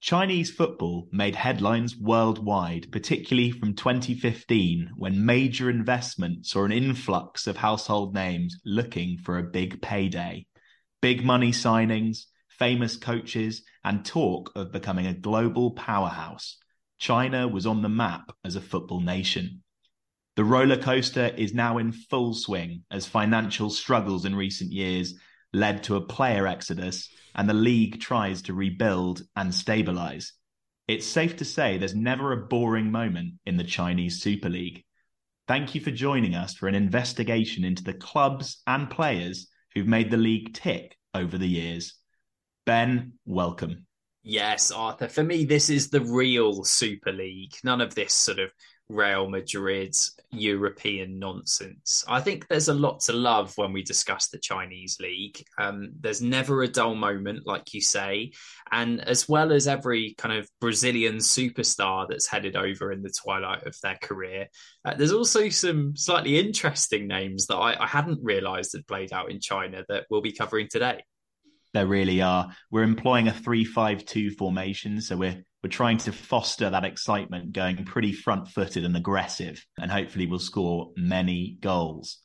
Chinese football made headlines worldwide, particularly from 2015, when major investments saw an influx of household names looking for a big payday. Big money signings, famous coaches, and talk of becoming a global powerhouse. China was on the map as a football nation. The roller coaster is now in full swing as financial struggles in recent years led to a player exodus and the league tries to rebuild and stabilize. It's safe to say there's never a boring moment in the Chinese Super League. Thank you for joining us for an investigation into the clubs and players who've made the league tick over the years. Ben, welcome. Yes, Arthur. For me, this is the real Super League. None of this sort of Real Madrid European nonsense. I think there's a lot to love when we discuss the Chinese league. Um, there's never a dull moment, like you say. And as well as every kind of Brazilian superstar that's headed over in the twilight of their career, uh, there's also some slightly interesting names that I, I hadn't realized had played out in China that we'll be covering today. There really are. We're employing a three-five-two formation, so we're we're trying to foster that excitement, going pretty front-footed and aggressive, and hopefully we'll score many goals.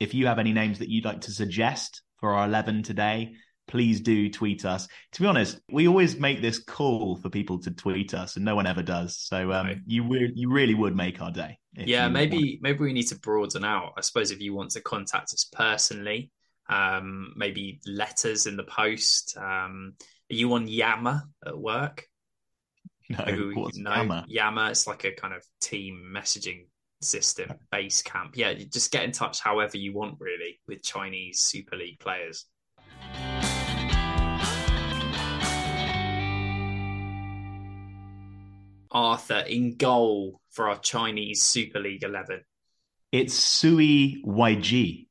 If you have any names that you'd like to suggest for our eleven today, please do tweet us. To be honest, we always make this call for people to tweet us, and no one ever does. So um, right. you re- you really would make our day. Yeah, maybe maybe we need to broaden out. I suppose if you want to contact us personally, um, maybe letters in the post. Um, are you on Yammer at work? No, maybe what's no, Yammer? Yammer, it's like a kind of team messaging system, base camp. Yeah, just get in touch however you want, really, with Chinese Super League players. Arthur in goal for our Chinese Super League 11. It's Sui Weijie.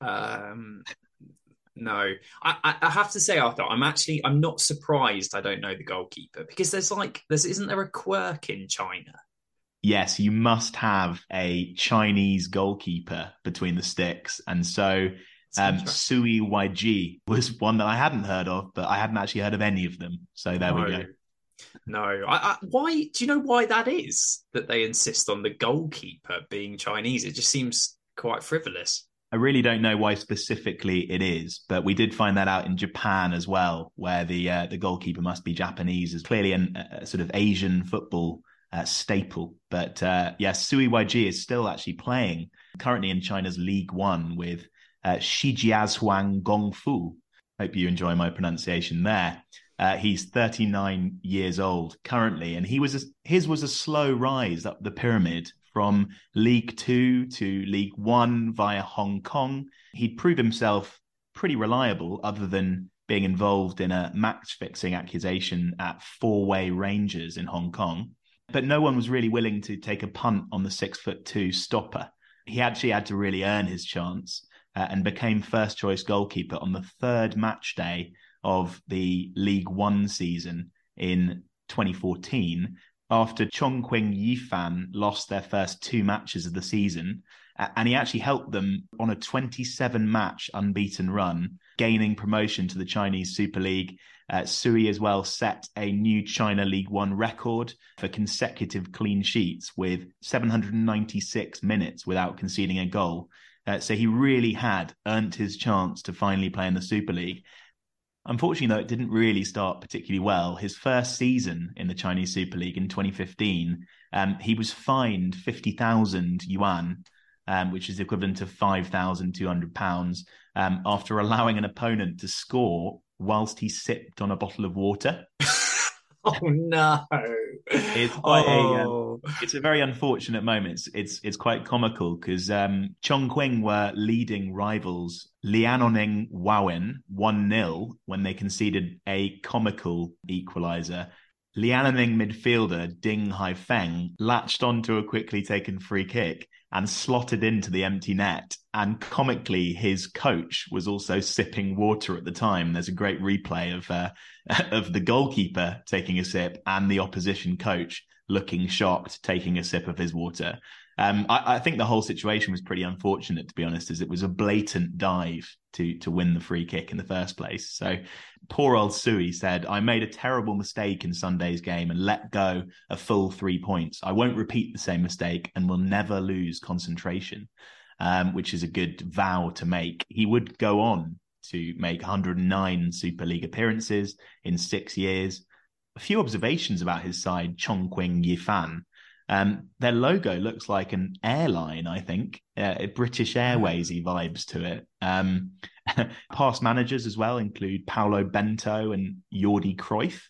Um, no, I, I have to say, Arthur, I'm actually I'm not surprised. I don't know the goalkeeper because there's like there's isn't there a quirk in China? Yes, you must have a Chinese goalkeeper between the sticks, and so um, Sui Weijie was one that I hadn't heard of, but I hadn't actually heard of any of them. So there no. we go. No, I, I, why do you know why that is that they insist on the goalkeeper being Chinese? It just seems quite frivolous. I really don't know why specifically it is, but we did find that out in Japan as well, where the uh, the goalkeeper must be Japanese. Is clearly an, a sort of Asian football uh, staple. But uh, yes, yeah, Sui Weijie is still actually playing currently in China's League One with uh, Shijiazhuang Gongfu. Hope you enjoy my pronunciation there. Uh, he's 39 years old currently, and he was a, his was a slow rise up the pyramid from League Two to League One via Hong Kong. He'd prove himself pretty reliable, other than being involved in a match fixing accusation at Four Way Rangers in Hong Kong. But no one was really willing to take a punt on the six foot two stopper. He actually had to really earn his chance uh, and became first choice goalkeeper on the third match day of the League One season in 2014 after Chongqing Lifan lost their first two matches of the season. And he actually helped them on a 27 match unbeaten run, gaining promotion to the Chinese Super League. Uh, Sui as well set a new China League One record for consecutive clean sheets with 796 minutes without conceding a goal. Uh, so he really had earned his chance to finally play in the Super League. Unfortunately, though, it didn't really start particularly well. His first season in the Chinese Super League in 2015, um, he was fined 50,000 yuan, um, which is equivalent to 5,200 pounds, um, after allowing an opponent to score whilst he sipped on a bottle of water. oh no! It's quite oh. a it's a very unfortunate moment. It's it's, it's quite comical because um, Chongqing were leading rivals Liaoning Whowin one 0 when they conceded a comical equaliser. Liaoning midfielder Ding Haifeng latched onto a quickly taken free kick and slotted into the empty net. And comically, his coach was also sipping water at the time. There's a great replay of uh, of the goalkeeper taking a sip and the opposition coach looking shocked, taking a sip of his water. Um, I, I, think the whole situation was pretty unfortunate, to be honest, as it was a blatant dive to to win the free kick in the first place. So poor old Sui said, "I made a terrible mistake in Sunday's game and let go a full three points. I won't repeat the same mistake and will never lose concentration." Um, which is a good vow to make. He would go on to make 109 Super League appearances in six years. A few observations about his side, Chongqing Lifan. Um, their logo looks like an airline, I think. Uh, British Airways vibes to it. Um, past managers as well include Paulo Bento and Jordi Cruyff.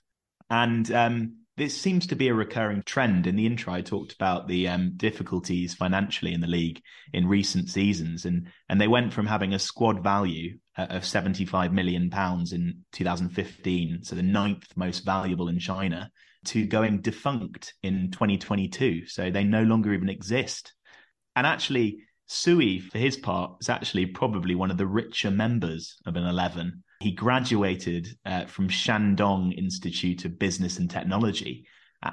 And um, this seems to be a recurring trend. In the intro, I talked about the um, difficulties financially in the league in recent seasons, and and they went from having a squad value uh, of 75 million pounds in 2015, so the ninth most valuable in China, to going defunct in 2022. So they no longer even exist. And actually, Sui, for his part, is actually probably one of the richer members of an 11 he graduated uh, from Shandong Institute of Business and Technology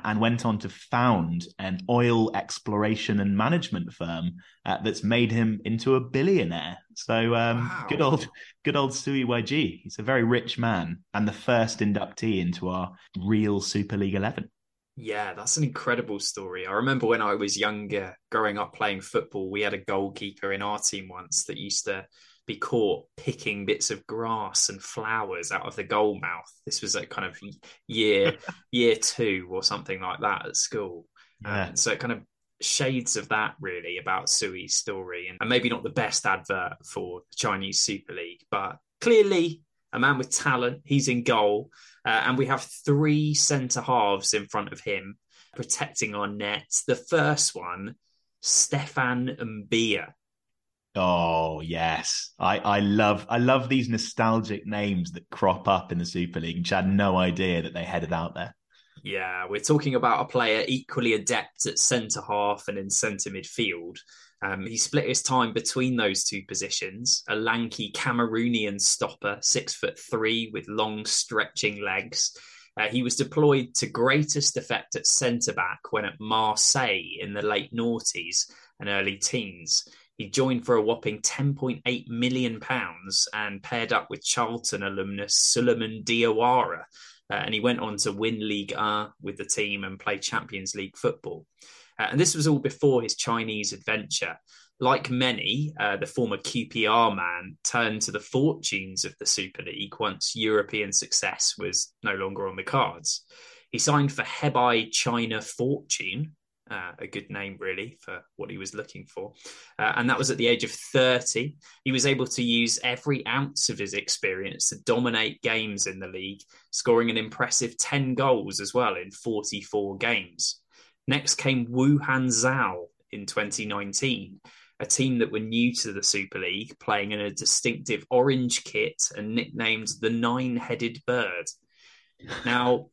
and went on to found an oil exploration and management firm uh, that's made him into a billionaire. So um, wow. good old, good old Sui Weijie. He's a very rich man and the first inductee into our real Super League Eleven. Yeah, that's an incredible story. I remember when I was younger, growing up playing football, we had a goalkeeper in our team once that used to be caught picking bits of grass and flowers out of the goal mouth. This was like kind of year year two or something like that at school. Yeah. Um, so it kind of shades of that really about Sui's story, and, and maybe not the best advert for the Chinese Super League, but clearly a man with talent. He's in goal, uh, and we have three centre halves in front of him protecting our nets. The first one, Stefan Mbia. Oh yes, I I love I love these nostalgic names that crop up in the Super League. Which I had no idea that they headed out there. Yeah, we're talking about a player equally adept at centre half and in centre midfield. Um, he split his time between those two positions. A lanky Cameroonian stopper, six foot three, with long stretching legs. Uh, he was deployed to greatest effect at centre back when at Marseille in the late noughties and early teens. He joined for a whopping £10.8 million and paired up with Charlton alumnus Suleiman Diawara. Uh, and he went on to win League A with the team and play Champions League football. Uh, and this was all before his Chinese adventure. Like many, uh, the former QPR man turned to the fortunes of the Super League once European success was no longer on the cards. He signed for Hebei China Fortune, uh, a good name really for what he was looking for. Uh, and that was at the age of 30. He was able to use every ounce of his experience to dominate games in the league, scoring an impressive 10 goals as well in 44 games. Next came Wuhan Zhao in 2019, a team that were new to the Super League, playing in a distinctive orange kit and nicknamed the Nine Headed Bird. Now,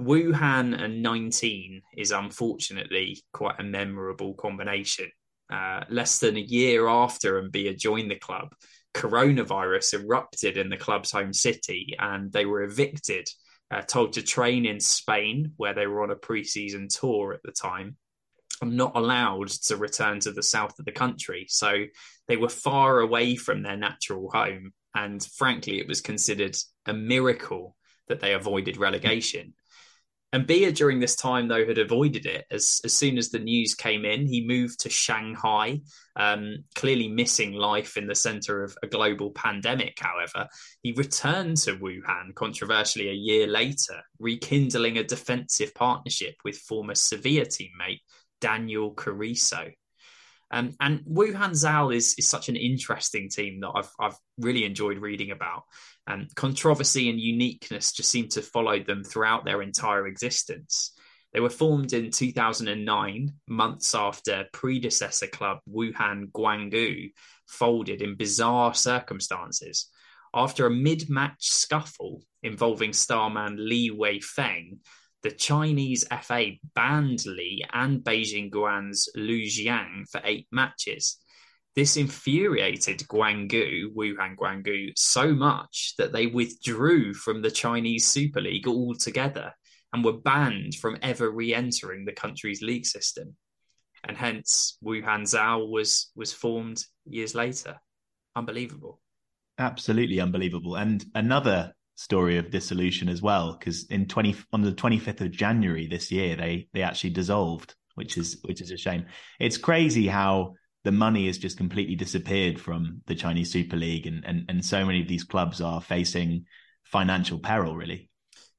Wuhan and 19 is unfortunately quite a memorable combination. Uh, less than a year after Mbia joined the club, coronavirus erupted in the club's home city and they were evicted, uh, told to train in Spain, where they were on a pre-season tour at the time, and not allowed to return to the south of the country. So they were far away from their natural home. And frankly, it was considered a miracle that they avoided relegation. And Bia during this time, though, had avoided it. As, as soon as the news came in, he moved to Shanghai, um, clearly missing life in the center of a global pandemic. However, he returned to Wuhan controversially a year later, rekindling a defensive partnership with former Sevilla teammate Daniel Carriço. Um, and Wuhan Zhao is, is such an interesting team that I've, I've really enjoyed reading about. And controversy and uniqueness just seem to follow them throughout their entire existence. They were formed in 2009, months after predecessor club Wuhan Guanggu folded in bizarre circumstances. After a mid match scuffle involving starman Li Weifeng, the Chinese FA banned Li and Beijing Guoan's Lu Jiang for eight matches. This infuriated Guanggu, Wuhan Guanggu, so much that they withdrew from the Chinese Super League altogether and were banned from ever re entering the country's league system. and hence Wuhan Hanzhao was was formed years later. Unbelievable. Absolutely unbelievable. And another story of dissolution as well, because in twenty on the twenty fifth of January this year, they they actually dissolved, which is which is a shame. It's crazy how the money has just completely disappeared from the Chinese Super League, and and and so many of these clubs are facing financial peril. Really,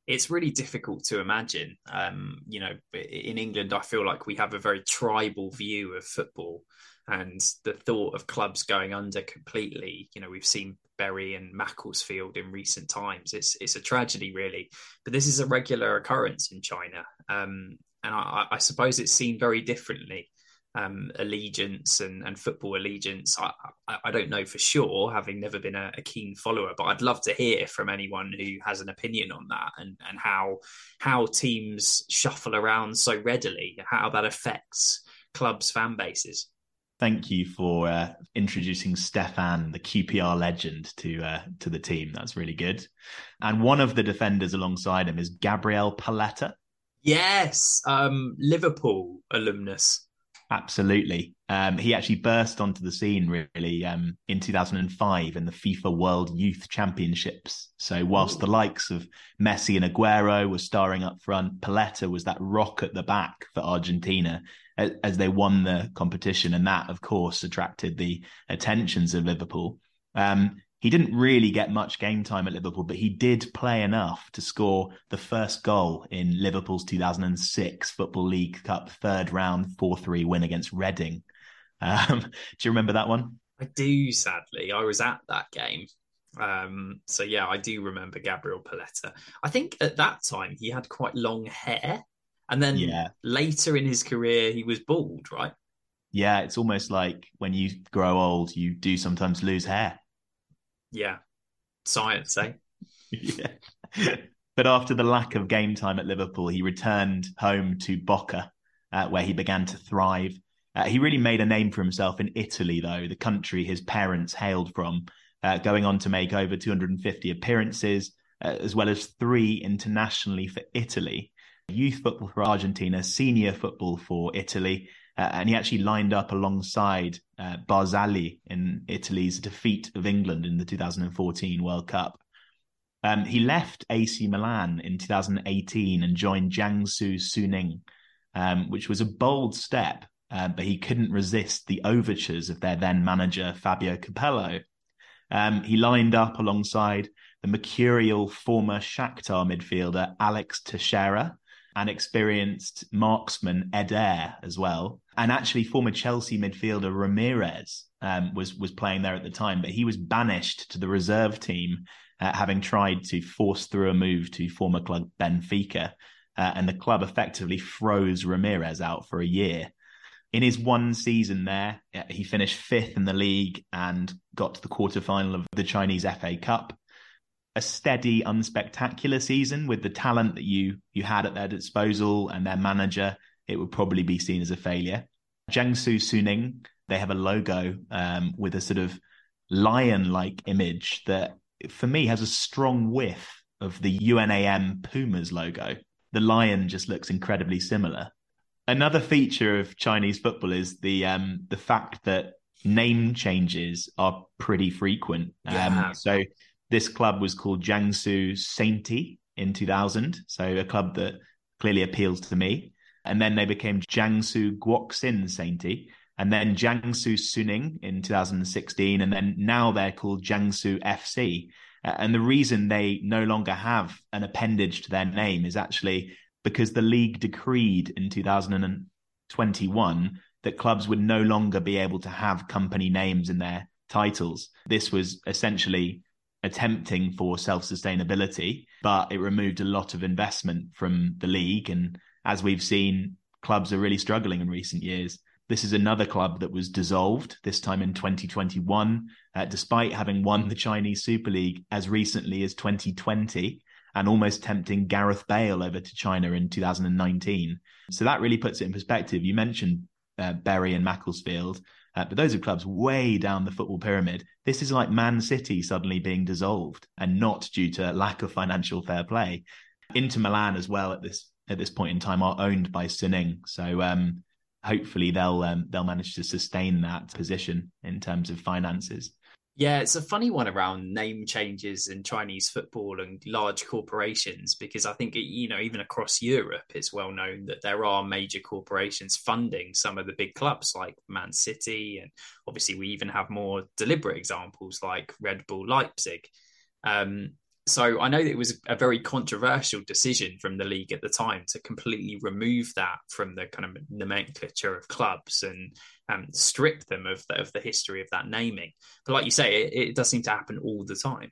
it's really difficult to imagine. Um, you know, in England, I feel like we have a very tribal view of football, and the thought of clubs going under completely. You know, we've seen Bury and Macclesfield in recent times. It's it's a tragedy, really. But this is a regular occurrence in China, um, and I, I suppose it's seen very differently um, allegiance and, and football allegiance. I, I, I, don't know for sure, having never been a, a, keen follower, but I'd love to hear from anyone who has an opinion on that and, and how how teams shuffle around so readily, how that affects clubs' fan bases. Thank you for uh, introducing Stefan, the QPR legend, to uh, to the team. That's really good. And one of the defenders alongside him is Gabriel Paletta. Yes, um, Liverpool alumnus. Absolutely. Um, he actually burst onto the scene really um, in 2005 in the FIFA World Youth Championships. So, whilst Ooh. the likes of Messi and Aguero were starring up front, Paletta was that rock at the back for Argentina as, they won the competition. And that, of course, attracted the attentions of Liverpool. Um, he didn't really get much game time at Liverpool, but he did play enough to score the first goal in Liverpool's 2006 Football League Cup third round 4 3 win against Reading. Um, do you remember that one? I do, sadly. I was at that game. Um, so, yeah, I do remember Gabriel Paletta. I think at that time he had quite long hair. And then yeah. later in his career, he was bald, right? Yeah, it's almost like when you grow old, you do sometimes lose hair. Yeah. Science, eh? yeah. But after the lack of game time at Liverpool, he returned home to Boca, uh, where he began to thrive. Uh, he really made a name for himself in Italy, though, the country his parents hailed from, uh, going on to make over 250 appearances, uh, as well as three internationally for Italy. Youth football for Argentina, senior football for Italy, uh, and he actually lined up alongside uh, Barzagli in Italy's defeat of England in the 2014 World Cup. Um, he left AC Milan in 2018 and joined Jiangsu Suning, um, which was a bold step, uh, but he couldn't resist the overtures of their then manager Fabio Capello. Um, he lined up alongside the mercurial former Shakhtar midfielder Alex Teixeira, and experienced marksman Eder as well. And actually, former Chelsea midfielder Ramires um, was was playing there at the time, but he was banished to the reserve team, uh, having tried to force through a move to former club Benfica, uh, and the club effectively froze Ramires out for a year. In his one season there, uh, he finished fifth in the league and got to the quarterfinal of the Chinese FA Cup a steady, unspectacular season with the talent that you you had at their disposal and their manager, it would probably be seen as a failure. Jiangsu Suning, they have a logo um, with a sort of lion-like image that, for me, has a strong whiff of the UNAM Pumas logo. The lion just looks incredibly similar. Another feature of Chinese football is the um, the fact that name changes are pretty frequent. Yeah. Um, so this club was called Jiangsu Sainty in 2000, so a club that clearly appeals to me. And then they became Jiangsu Guoxin Sainty, and then Jiangsu Suning in 2016, and then now they're called Jiangsu FC. Uh, and the reason they no longer have an appendage to their name is actually because the league decreed in 2021 that clubs would no longer be able to have company names in their titles. This was essentially attempting for self sustainability, but it removed a lot of investment from the league. And as we've seen, clubs are really struggling in recent years. This is another club that was dissolved, this time in 2021, uh, despite having won the Chinese Super League as recently as 2020 and almost tempting Gareth Bale over to China in 2019. So that really puts it in perspective. You mentioned uh, Bury and Macclesfield. Uh, but those are clubs way down the football pyramid. This is like Man City suddenly being dissolved and not due to lack of financial fair play. Inter Milan as well at this at this point in time are owned by Suning. So um, hopefully they'll um, they'll manage to sustain that position in terms of finances. Yeah, it's a funny one around name changes in Chinese football and large corporations because I think you know even across Europe it's well known that there are major corporations funding some of the big clubs like Man City and obviously we even have more deliberate examples like Red Bull Leipzig. Um, so I know that it was a very controversial decision from the league at the time to completely remove that from the kind of nomenclature of clubs and um, strip them of the, of the history of that naming. But like you say, it, it does seem to happen all the time.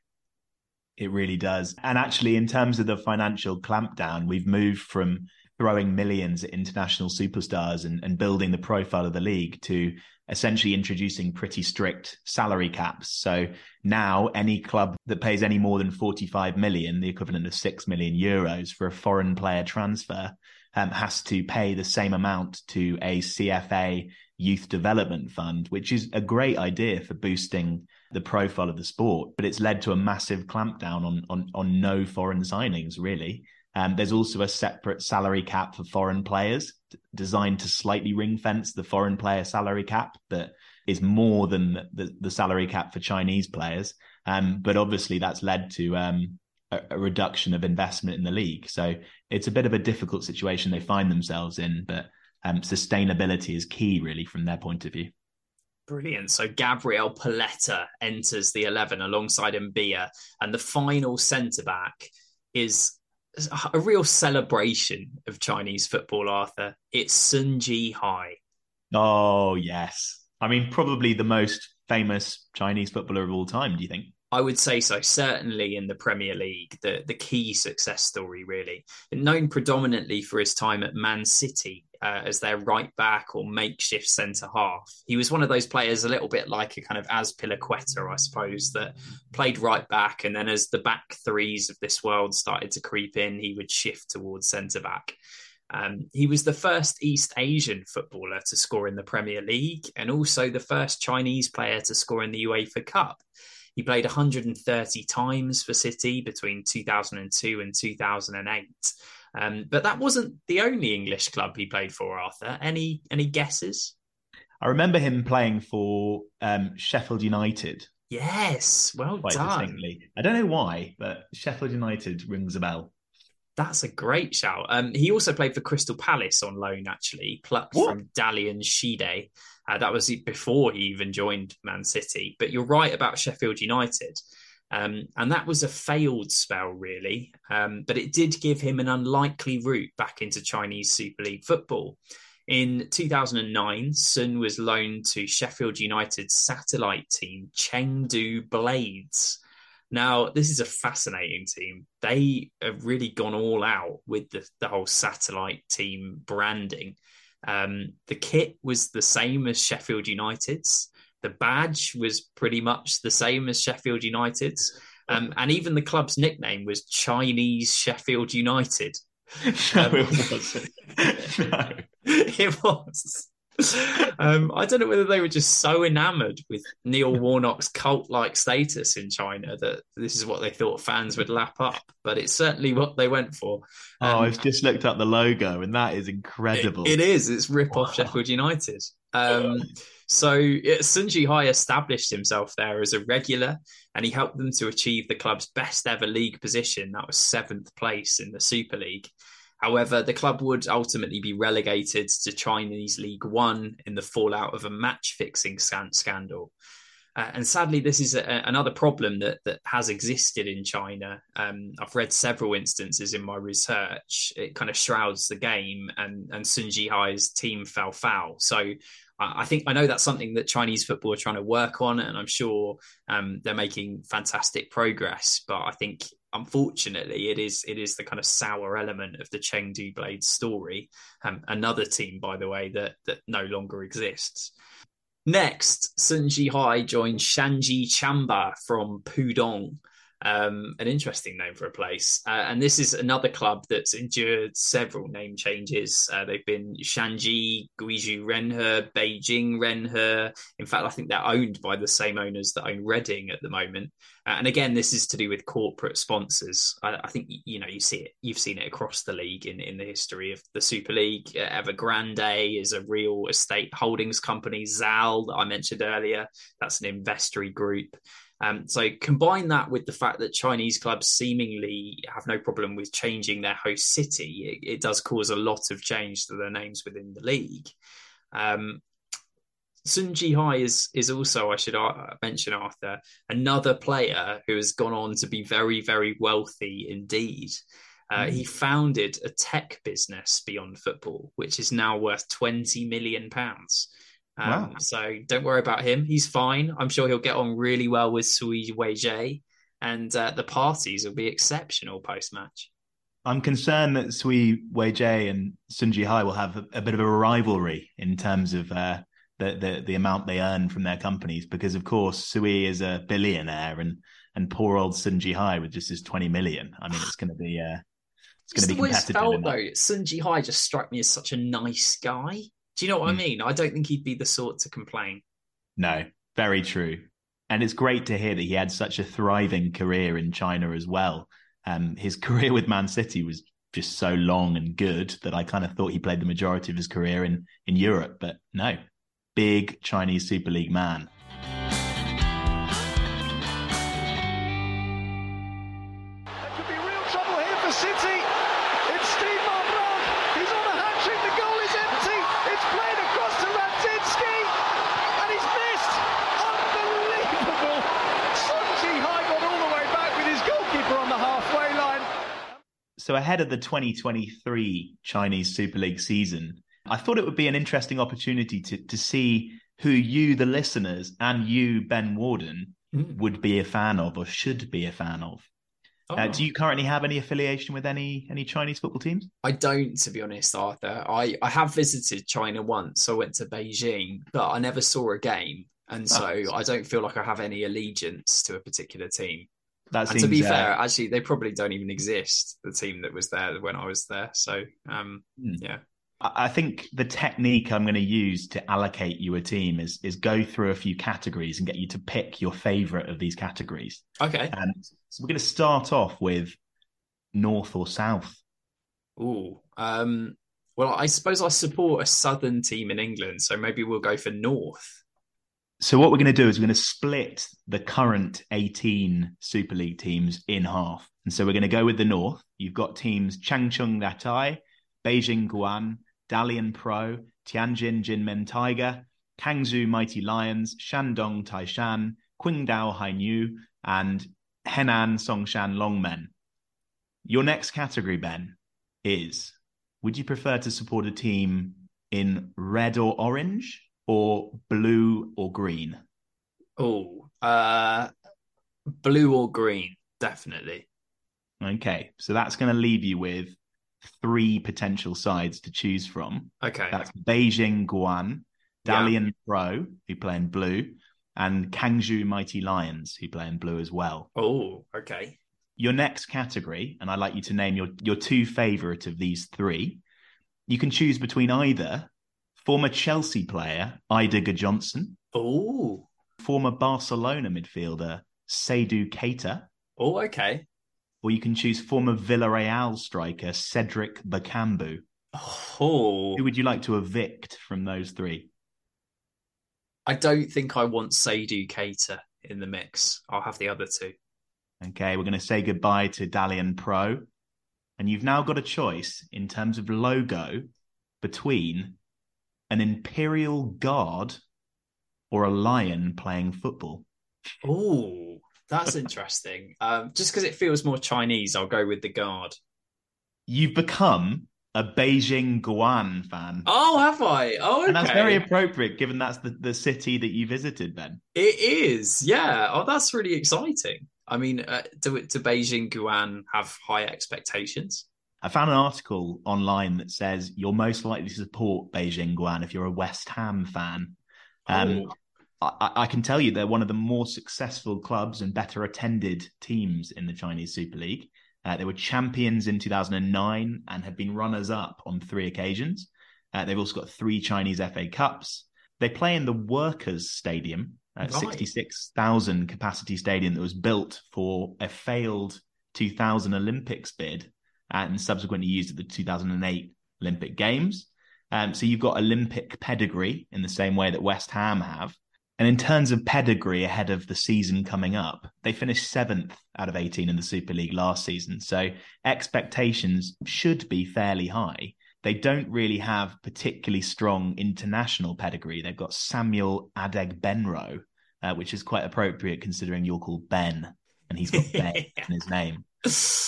It really does. And actually, in terms of the financial clampdown, we've moved from throwing millions at international superstars and, and building the profile of the league to essentially introducing pretty strict salary caps. So now any club that pays any more than 45 million, the equivalent of 6 million euros for a foreign player transfer, um, has to pay the same amount to a CFA youth development fund, which is a great idea for boosting the profile of the sport. But it's led to a massive clampdown on, on, on no foreign signings, really. Um, there's also a separate salary cap for foreign players designed to slightly ring fence the foreign player salary cap that is more than the, the salary cap for Chinese players. Um, but obviously, that's led to um, a, a, reduction of investment in the league. So it's a bit of a difficult situation they find themselves in. But um, sustainability is key, really, from their point of view. Brilliant. So Gabriel Paletta enters the 11 alongside Mbia, and the final centre back is a real celebration of Chinese football, Arthur. It's Sun Jihai. Oh, yes. I mean, probably the most famous Chinese footballer of all time, do you think? I would say so. Certainly in the Premier League, the, the key success story, really. Known predominantly for his time at Man City uh, as their right back or makeshift centre half. He was one of those players, a little bit like a kind of Azpilicueta, I suppose, that played right back, and then as the back threes of this world started to creep in, he would shift towards centre back. Um, he was the first East Asian footballer to score in the Premier League, and also the first Chinese player to score in the UEFA Cup. He played 130 times for City between 2002 and 2008. Um, but that wasn't the only English club he played for, Arthur. Any any guesses? I remember him playing for um, Sheffield United. Yes, well Quite done. Distinctly. I don't know why, but Sheffield United rings a bell. That's a great shout. Um, he also played for Crystal Palace on loan, actually, plucked what? from Dalian Shide. Uh, that was before he even joined Man City. But you're right about Sheffield United. Um, and that was a failed spell, really. Um, but it did give him an unlikely route back into Chinese Super League football. In 2009, Sun was loaned to Sheffield United's satellite team, Chengdu Blades. Now, this is a fascinating team. They have really gone all out with the, the whole satellite team branding. Um, the kit was the same as Sheffield United's. The badge was pretty much the same as Sheffield United's. Um, and even the club's nickname was Chinese Sheffield United. No, um, it wasn't. no. it was. Um, I don't know whether they were just so enamored with Neil Warnock's cult like status in China that this is what they thought fans would lap up, but it's certainly what they went for. Um, oh, I've just looked up the logo and that is incredible. it, it is. It's rip off wow. Sheffield United. Um, so Sun Jihai established himself there as a regular, and he helped them to achieve the club's best ever league position. That was seventh place in the Super League. However, the club would ultimately be relegated to Chinese League One in the fallout of a match fixing scandal. Uh, and sadly, this is a, another problem that that has existed in China. Um, I've read several instances in my research. It kind of shrouds the game, and and Sun Jihai's team fell foul. So I think I know that's something that Chinese football are trying to work on, and I'm sure um, they're making fantastic progress. But I think, unfortunately, it is it is the kind of sour element of the Chengdu Blades story. Um, another team, by the way, that that no longer exists. Next, Sun Jihai joined Shaanxi Chanba from Pudong. Um, an interesting name for a place. Uh, and this is another club that's endured several name changes. Uh, they've been Shaanxi, Guizhou Renhe, Beijing Renhe. In fact, I think they're owned by the same owners that own Reading at the moment. Uh, and again, this is to do with corporate sponsors. I, I, think you know you see it. You've seen it across the league in, in the history of the Super League. Uh, Evergrande is a real estate holdings company. Zall that I mentioned earlier, that's an investory group. Um, so combine that with the fact that Chinese clubs seemingly have no problem with changing their host city, it, it does cause a lot of change to their names within the league. Um, Sun Jihai is is also I should uh, mention Arthur another player who has gone on to be very very wealthy indeed. Uh, mm. He founded a tech business beyond football, which is now worth twenty million pounds. Um, wow. So don't worry about him. He's fine. I'm sure he'll get on really well with Sui Weijie, and uh, the parties will be exceptional post match. I'm concerned that Sui Weijie and Sun Jihai will have a, a, bit of a rivalry in terms of uh, the, the, the amount they earn from their companies, because of course Sui is a billionaire and and poor old Sun Jihai with just his 20 million. I mean, it's going to be uh, it's going to be competitive. Felt, though, Sun Jihai just struck me as such a nice guy. Do you know what mm. I hmm. mean? I don't think he'd be the sort to complain. No, very true. And it's great to hear that he had such a thriving career in China as well. Um, his career with Man City was just so long and good that I kind of thought he played the majority of his career in in Europe. But no, big Chinese Super League man. So ahead of the 2023 Chinese Super League season, I thought it would be an interesting opportunity to to see who you, the listeners, and you, Ben Warden, mm. would be a fan of or should be a fan of. Uh, oh. Uh, do you currently have any affiliation with any any Chinese football teams? I don't, to be honest, Arthur. I, I have visited China once. I went to Beijing, but I never saw a game, and so oh. I don't feel like I have any allegiance to a particular team. That seems, and to be uh, fair, actually, they probably don't even exist. The team that was there when I was there. So, um, hmm. yeah. I think the technique I'm going to use to allocate you a team is is go through a few categories and get you to pick your favorite of these categories. Okay. And so we're going to start off with north or south. Ooh. Um, well, I suppose I support a southern team in England, so maybe we'll go for north. So what we're going to do is we're going to split the current 18 Super League teams in half. And so we're going to go with the north. You've got teams Changchun Yatai, Beijing Guoan, Dalian Pro, Tianjin Jinmen Tiger, Cangzhou Mighty Lions, Shandong Taishan, Qingdao Hainiu, and Henan Songshan Longmen. Your next category, Ben, is would you prefer to support a team in red or orange? Or blue or green? Oh, uh, blue or green, definitely. Okay, so that's going to leave you with three potential sides to choose from. Okay, that's Beijing Guoan, Dalian yeah. Pro, who play in blue, and Cangzhou Mighty Lions, who play in blue as well. Oh, okay. Your next category, and I'd like you to name your your two favorite of these three. You can choose between either Former Chelsea player Eidur Gudjohnsen. Oh. Former Barcelona midfielder Seydou Keita. Oh, okay. Or you can choose former Villarreal striker Cedric Bakambu. Oh. Who would you like to evict from those three? I don't think I want Seydou Keita in the mix. I'll have the other two. Okay, we're going to say goodbye to Dalian Pro. And you've now got a choice in terms of logo between an imperial guard or a lion playing football? Oh, that's interesting. Um, just because it feels more Chinese, I'll go with the guard. You've become a Beijing Guoan fan. Oh, have I? Oh, okay. And that's very appropriate given that's the, the city that you visited, Ben. It is, yeah. Oh, that's really exciting. I mean, uh, do, do Beijing Guoan have high expectations? I found an article online that says you're most likely to support Beijing Guoan if you're a West Ham fan. Um, oh. I, I, can tell you they're one of the more successful clubs and better attended teams in the Chinese Super League. Uh, they were champions in 2009 and have been runners up on three occasions. Uh, they've also got three Chinese FA Cups. They play in the Workers' Stadium, a right. 66,000 capacity stadium that was built for a failed 2000 Olympics bid and subsequently used at the 2008 Olympic Games. Um, so you've got Olympic pedigree in the same way that West Ham have. And in terms of pedigree ahead of the season coming up, they finished seventh out of 18 in the Super League last season. So expectations should be fairly high. They don't really have particularly strong international pedigree. They've got Samuel Adegbenro, uh, which is quite appropriate considering you're called Ben and he's got Ben in his name.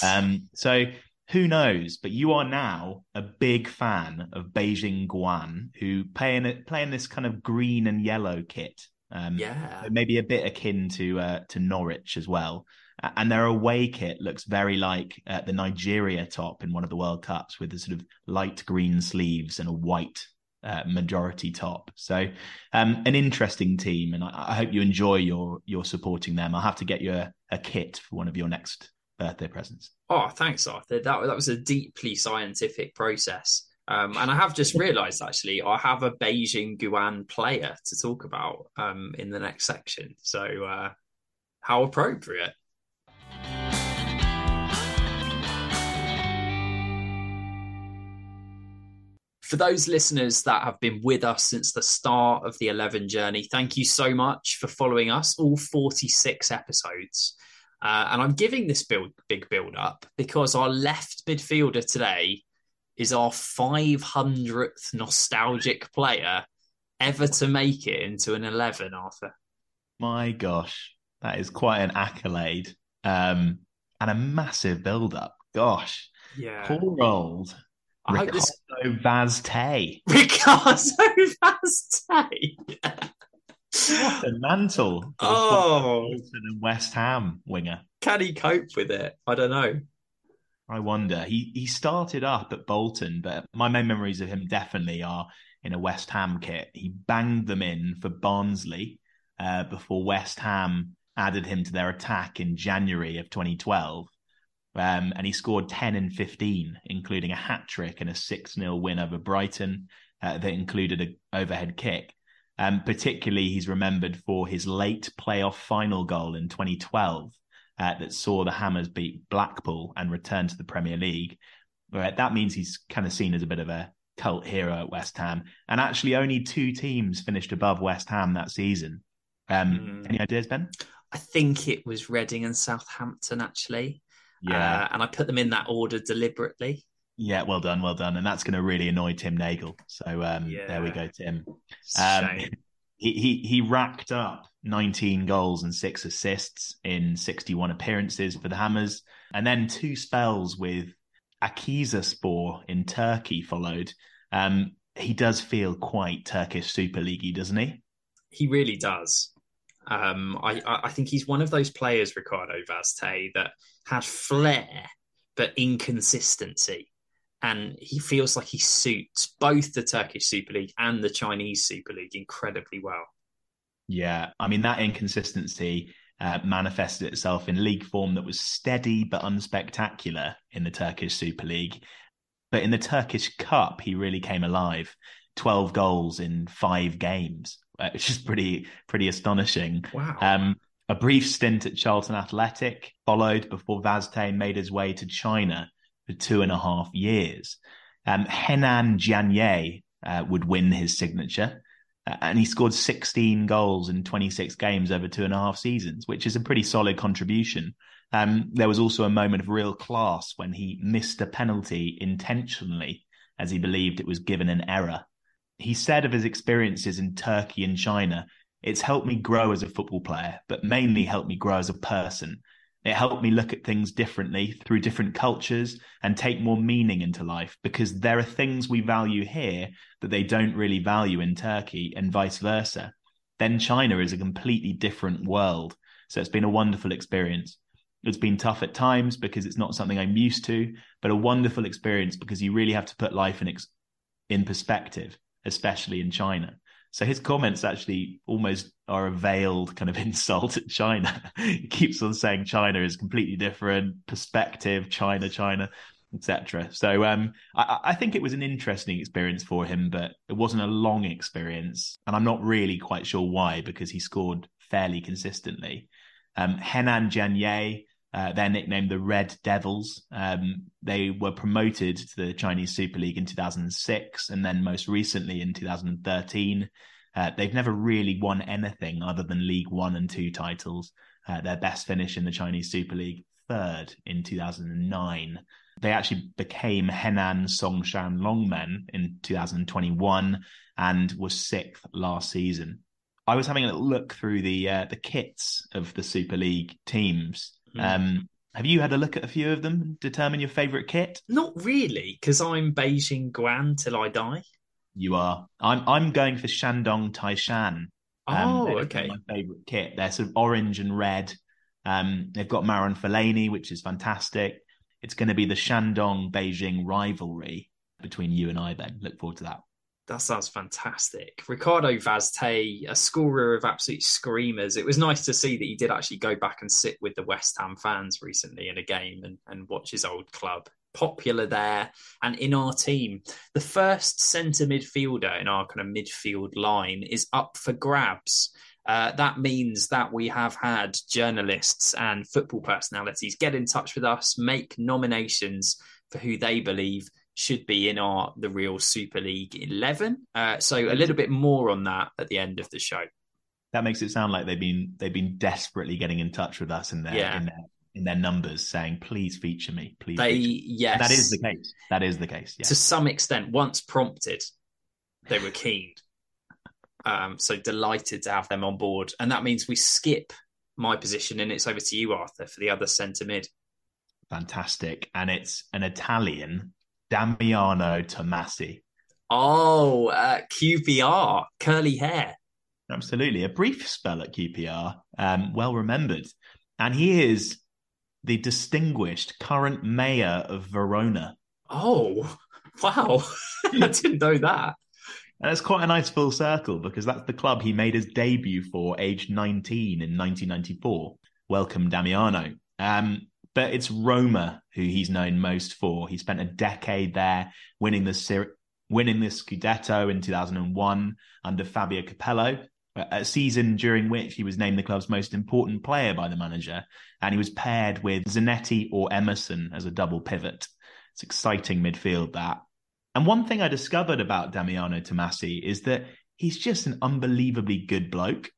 Um, so who knows? But you are now a big fan of Beijing Guoan, who play in, play in this kind of green and yellow kit. Um, yeah, maybe a bit akin to uh, to Norwich as well. And their away kit looks very like uh, the Nigeria top in one of the World Cups, with the sort of light green sleeves and a white uh, majority top. So, um, an interesting team, and I, I, hope you enjoy your your supporting them. I'll have to get you a, a kit for one of your next birthday presents. Oh, thanks, Arthur. That that was a deeply scientific process. Um, and I have just realised actually I have a Beijing Guoan player to talk about um, in the next section. So uh, how appropriate. For those listeners that have been with us since the start of the 11 journey, thank you so much for following us, all 46 episodes. Uh, and I'm giving this build big build up because our left midfielder today is our 500th nostalgic player ever to make it into an 11, Arthur. My gosh, that is quite an accolade um, and a massive build up. Gosh. Yeah. Poor old I Ricardo this... Vaz Ricardo Vaz what a mantle. Oh, and West Ham winger. Can he cope with it? I don't know. I wonder. He he started up at Bolton, but my main memories of him definitely are in a West Ham kit. He banged them in for Barnsley uh, before West Ham added him to their attack in January of 2012. Um, and he scored 10 and 15, including a hat trick and a 6 0 win over Brighton uh, that included an overhead kick. Um, particularly, he's remembered for his late playoff final goal in 2012 uh, that saw the Hammers beat Blackpool and return to the Premier League. Right, that means he's kind of seen as a bit of a cult hero at West Ham. And actually, only two teams finished above West Ham that season. Um, mm. Any ideas, Ben? I think it was Reading and Southampton, actually. Yeah. Uh, and I put them in that order deliberately. Yeah, well done, well done, and that's going to really annoy Tim Nagel. So um, yeah. there we go, Tim. Um, he, he he racked up 19 goals and six assists in 61 appearances for the Hammers, and then two spells with Akhisarspor in Turkey followed. Um, he does feel quite Turkish Super Leaguey, doesn't he? He really does. Um, I, I think he's one of those players, Ricardo Vaz Tê, that had flair but inconsistency and he feels like he suits both the Turkish Super League and the Chinese Super League incredibly well. Yeah, I mean that inconsistency uh, manifested itself in league form that was steady but unspectacular in the Turkish Super League. But in the Turkish Cup, he really came alive. Twelve goals in five games, uh, which is pretty pretty astonishing. Wow. Um, a brief stint at Charlton Athletic followed before Vaz Tê made his way to China for two and a half years. Um, Henan Jianye uh, would win his signature, uh, and he scored 16 goals in 26 games over two and a half seasons, which is a pretty solid contribution. Um, there was also a moment of real class when he missed a penalty intentionally, as he believed it was given an error. He said of his experiences in Turkey and China, it's helped me grow as a football player, but mainly helped me grow as a person. It helped me look at things differently through different cultures and take more meaning into life because there are things we value here that they don't really value in Turkey and vice versa. Then China is a completely different world. So it's been a wonderful experience. It's been tough at times because it's not something I'm used to, but a wonderful experience because you really have to put life in, ex- in perspective, especially in China. So his comments actually almost are a veiled kind of insult at China. he keeps on saying China is completely different, perspective, China, China, etc. So um, I, I, think it was an interesting experience for him, but it wasn't a long experience, and I'm not really quite sure why because he scored fairly consistently. Um, Henan Jianye, uh, they're nicknamed the Red Devils. Um, they were promoted to the Chinese Super League in 2006 and then most recently in 2013. Uh, they've never really won anything other than League One and Two titles. Uh, their best finish in the Chinese Super League, third in 2009. They actually became Henan Songshan Longmen in 2021 and was sixth last season. I was having a look through the uh, the kits of the Super League teams Mm. Um, have you had a look at a few of them? Determine your favorite kit? Not really, because I'm Beijing Guoan till I die. You are. I'm. I'm going for Shandong Taishan. Um, oh, okay. My favorite kit. They're sort of orange and red. Um, they've got Marouane Fellaini, which is fantastic. It's going to be the Shandong Beijing rivalry between you and I. Then look forward to that. That sounds fantastic. Ricardo Vaz Tê, a scorer of absolute screamers. It was nice to see that he did actually go back and sit with the West Ham fans recently in a game and, and watch his old club. Popular there and in our team. The first centre midfielder in our kind of midfield line is up for grabs. Uh, that means that we have had journalists and football personalities get in touch with us, make nominations for who they believe should be in our the real Super League 11. Uh, so a little bit more on that at the end of the show. That makes it sound like they've been they've been desperately getting in touch with us in their yeah. in their in their numbers saying please feature me please they yes. That is the case. That is the case to some extent once prompted they were keen. Um so delighted to have them on board. And that means we skip my position and it's over to you arthur for the other centre mid. Fantastic. And it's an italian Damiano Tommasi. Oh, uh, QPR, curly hair. Absolutely. A brief spell at QPR, um, well remembered. And he is the distinguished current mayor of Verona. Oh, wow. I didn't know that. And it's quite a nice full circle because that's the club he made his debut for, aged 19 in 1994. Welcome, Damiano. Um, but it's Roma who he's known most for. He spent a decade there, winning the winning the Scudetto in 2001 under Fabio Capello, a season during which he was named the club's most important player by the manager, and he was paired with Zanetti or Emerson as a double pivot. It's exciting midfield that. And one thing I discovered about Damiano Tommasi is that he's just an unbelievably good bloke.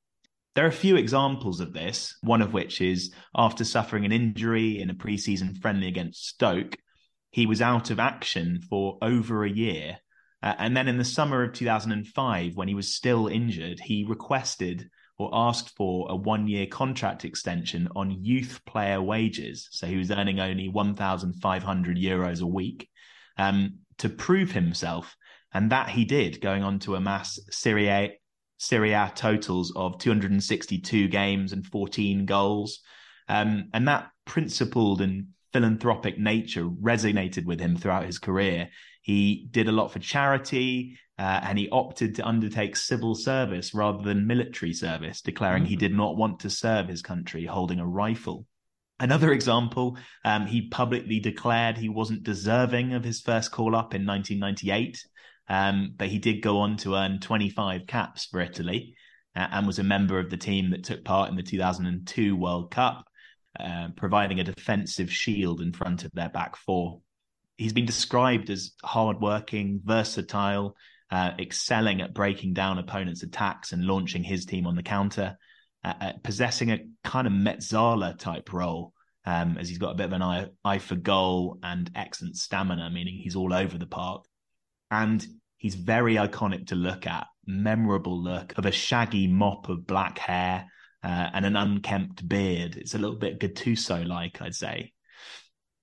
There are a few examples of this, one of which is after suffering an injury in a preseason friendly against Stoke, he was out of action for over a year. Uh, and then in the summer of 2005, when he was still injured, he requested or asked for a one year contract extension on youth player wages. So he was earning only 1,500 euros a week um, to prove himself. And that he did, going on to amass Serie A, Serie A totals of 262 games and 14 goals. Um, and that principled and philanthropic nature resonated with him throughout his career. He did a lot for charity uh, and he opted to undertake civil service rather than military service, declaring mm-hmm. he did not want to serve his country holding a rifle. Another example, um, he publicly declared he wasn't deserving of his first call up in 1998 um, but he did go on to earn 25 caps for Italy uh, and was a member of the team that took part in the 2002 World Cup, uh, providing a defensive shield in front of their back four. He's been described as hardworking, versatile, uh, excelling at breaking down opponents' attacks and launching his team on the counter, uh, uh, possessing a kind of Mezzala type role. Um, as he's got a bit of an eye, eye for goal and excellent stamina, meaning he's all over the park and he's very iconic to look at. Memorable look of a shaggy mop of black hair uh, and an unkempt beard. It's a little bit Gattuso like, I'd say.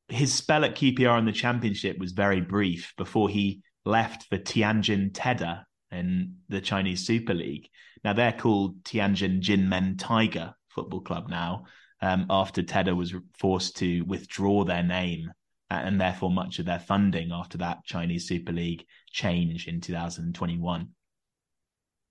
His spell at QPR in the Championship was very brief before he left for Tianjin Teda in the Chinese Super League. Now they're called Tianjin Jinmen Tiger Football Club now, um, after Teda was forced to withdraw their name and therefore much of their funding after that Chinese Super League change in 2021.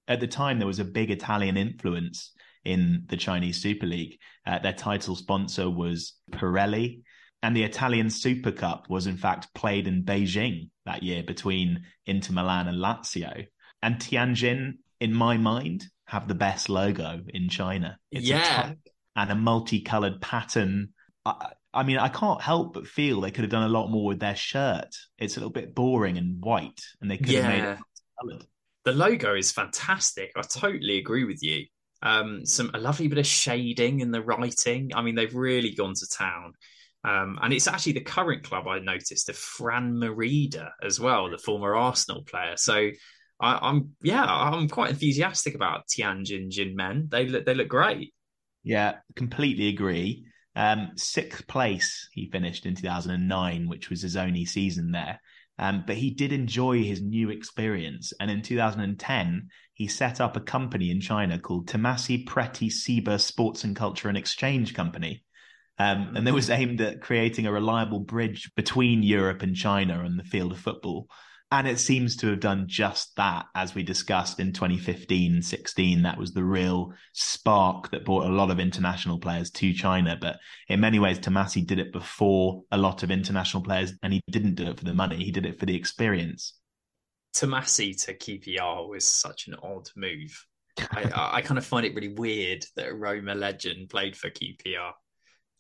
at the time there was a big Italian influence in the Chinese Super League. Uh, their title sponsor was Pirelli, and the Italian Super Cup was in fact played in Beijing that year between Inter Milan and Lazio. And Tianjin, in my mind, have the best logo in China. It's yeah. and a multicolored pattern. I, I mean, I can't help but feel they could have done a lot more with their shirt. It's a little bit boring and white, and they could yeah. have made it colored. The logo is fantastic. I totally agree with you. Um, some a lovely bit of shading in the writing. I mean, they've really gone to town. Um, and it's actually the current club I noticed, the Fran Merida as well, the former Arsenal player. So I, am yeah, I'm quite enthusiastic about Tianjin Jinmen. They look they look great. Yeah, completely agree. Um, sixth place he finished in 2009, which was his only season there. Um, but he did enjoy his new experience. And in 2010, he set up a company in China called Tommasi Preti Siba Sports and Culture and Exchange Company. Um, and that was aimed at creating a reliable bridge between Europe and China on the field of football. And it seems to have done just that, as we discussed in 2015 16. That was the real spark that brought a lot of international players to China. But in many ways, Tommasi did it before a lot of international players, and he didn't do it for the money, he did it for the experience. Tommasi to QPR was such an odd move. I, I, kind of find it really weird that a Roma legend played for QPR.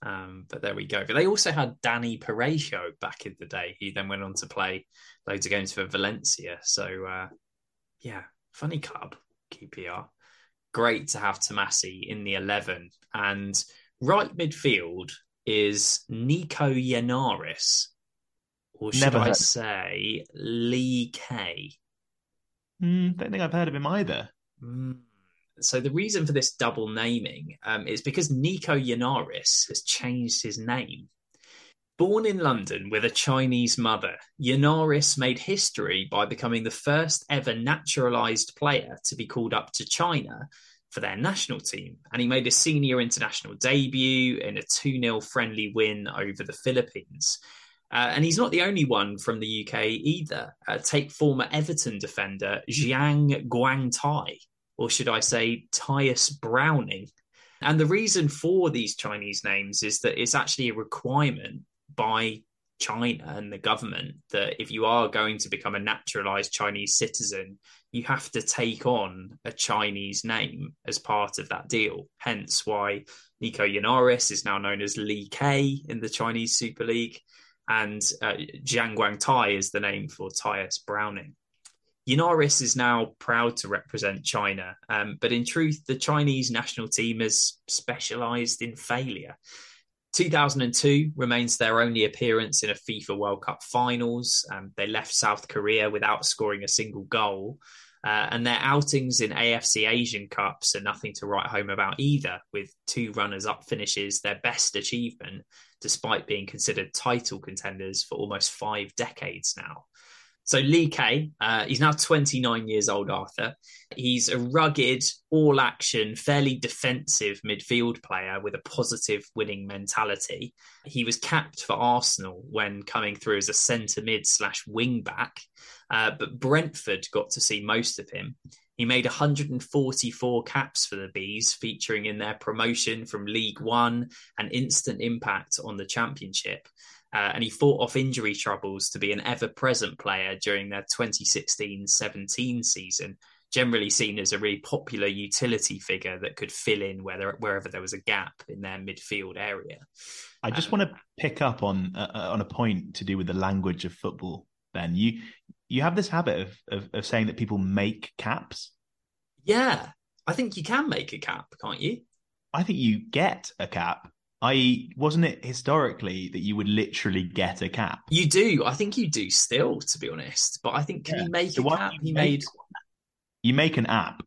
Um, but there we go. But they also had Dani Parejo back in the day. He then went on to play loads of games for Valencia. So uh, yeah, funny club, QPR. Great to have Tommasi in the 11. And right midfield is Nico Yennaris, Or should Never I say Li Ke? Mm, don't think I've heard of him either. Mm. So the reason for this double naming um, is because Nico Yennaris has changed his name. Born in London with a Chinese mother, Yennaris made history by becoming the first ever naturalized player to be called up to China for their national team. And he made a senior international debut in a 2 0 friendly win over the Philippines. Uh, and he's not the only one from the UK either. Uh, take former Everton defender Jiang Guangtai or should I say, Tyias Browning. And the reason for these Chinese names is that it's actually a requirement by China and the government that if you are going to become a naturalized Chinese citizen, you have to take on a Chinese name as part of that deal. Hence why Nico Yennaris is now known as Li Ke in the Chinese Super League, and uh, Jiang Guangtai is the name for Tyias Browning. Yennaris is now proud to represent China, um, but in truth, the Chinese national team has specialised in failure. 2002 remains their only appearance in a FIFA World Cup finals. Um, they left South Korea without scoring a single goal. Uh, and their outings in AFC Asian Cups are nothing to write home about either, with two runners up finishes their best achievement, despite being considered title contenders for almost five decades now. So Li Ke, uh, he's now 29 years old, Arthur. He's a rugged, all action, fairly defensive midfield player with a positive winning mentality. He was capped for Arsenal when coming through as a centre mid slash wing back, uh, but Brentford got to see most of him. He made 144 caps for the Bees, featuring in their promotion from League One and instant impact on the Championship. Uh, and he fought off injury troubles to be an ever present player during their 2016 17 season, generally seen as a really popular utility figure that could fill in whether, wherever there was a gap in their midfield area. I just um, want to pick up on uh, uh, on a point to do with the language of football. Ben, you you have this habit of, of, of saying that people make caps. Yeah, I think you can make a cap, can't you? I think you get a cap. I wasn't it historically that you would literally get a cap. You do. I think you do still, to be honest. But I think can yeah. you make so a cap? He made. You make an app.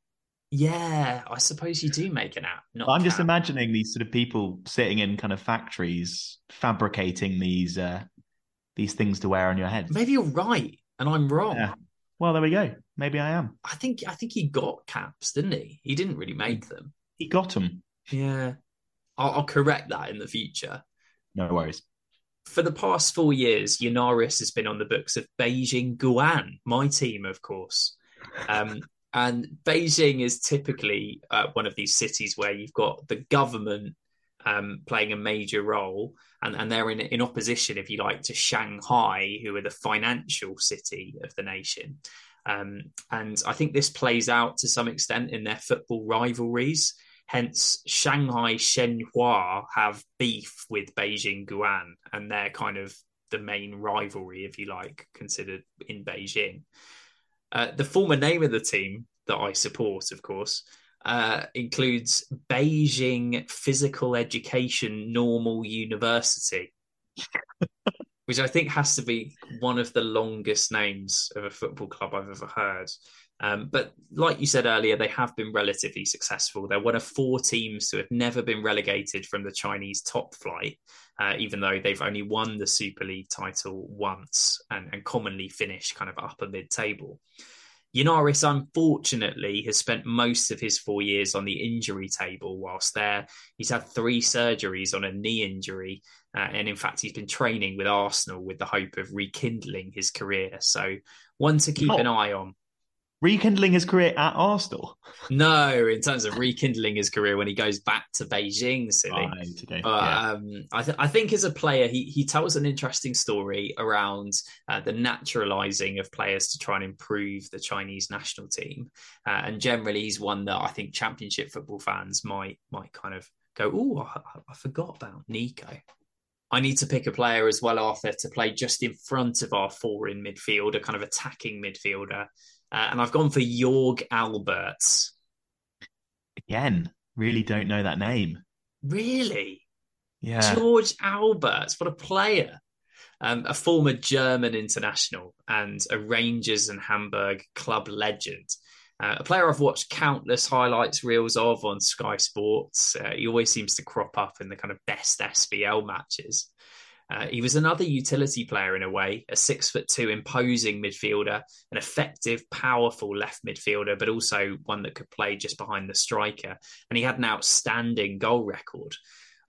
Yeah, I suppose you do make an app. I'm cap. just imagining these sort of people sitting in kind of factories fabricating these uh these things to wear on your head. Maybe you're right, and I'm wrong. Yeah. Well, there we go. Maybe I am. I think I think he got caps, didn't he? He didn't really make them. He got them. Yeah. I'll, I'll correct that in the future. No worries. For the past four years, Yennaris has been on the books of Beijing Guoan, my team, of course. Um, And Beijing is typically uh, one of these cities where you've got the government um, playing a major role, and, and they're in, in opposition, if you like, to Shanghai, who are the financial city of the nation. Um, and I think this plays out to some extent in their football rivalries. Hence, Shanghai Shenhua have beef with Beijing Guoan, and they're kind of the main rivalry, if you like, considered in Beijing. Uh, the former name of the team that I support, of course, uh, includes Beijing Physical Education Normal University, which I think has to be one of the longest names of a football club I've ever heard. Um, but like you said earlier, they have been relatively successful. They're one of four teams to have never been relegated from the Chinese top flight, uh, even though they've only won the Super League title once and, and commonly finish kind of upper mid table. Yennaris, unfortunately, has spent most of his four years on the injury table. Whilst there, he's had three surgeries on a knee injury. Uh, and in fact, he's been training with Arsenal with the hope of rekindling his career. So, one to keep oh. an eye on rekindling his career at Arsenal. No, in terms of rekindling his career when he goes back to Beijing, silly. Right, okay. But yeah. um, I, th- I, think as a player, he he tells an interesting story around uh, the naturalizing of players to try and improve the Chinese national team, uh, and generally, he's one that I think Championship football fans might might kind of go, "Oh, I, I forgot about Nico." I need to pick a player as well, Arthur, to play just in front of our four in midfield, a kind of attacking midfielder. Uh, and I've gone for Jörg Albertz. Again, really don't know that name. Really? Yeah. George Albertz, what a player. Um, a former German international and a Rangers and Hamburg club legend. Uh, a player I've watched countless highlights reels of on Sky Sports. Uh, he always seems to crop up in the kind of best SPL matches. Uh, he was another utility player in a way, a six foot two imposing midfielder, an effective, powerful left midfielder, but also one that could play just behind the striker. And he had an outstanding goal record.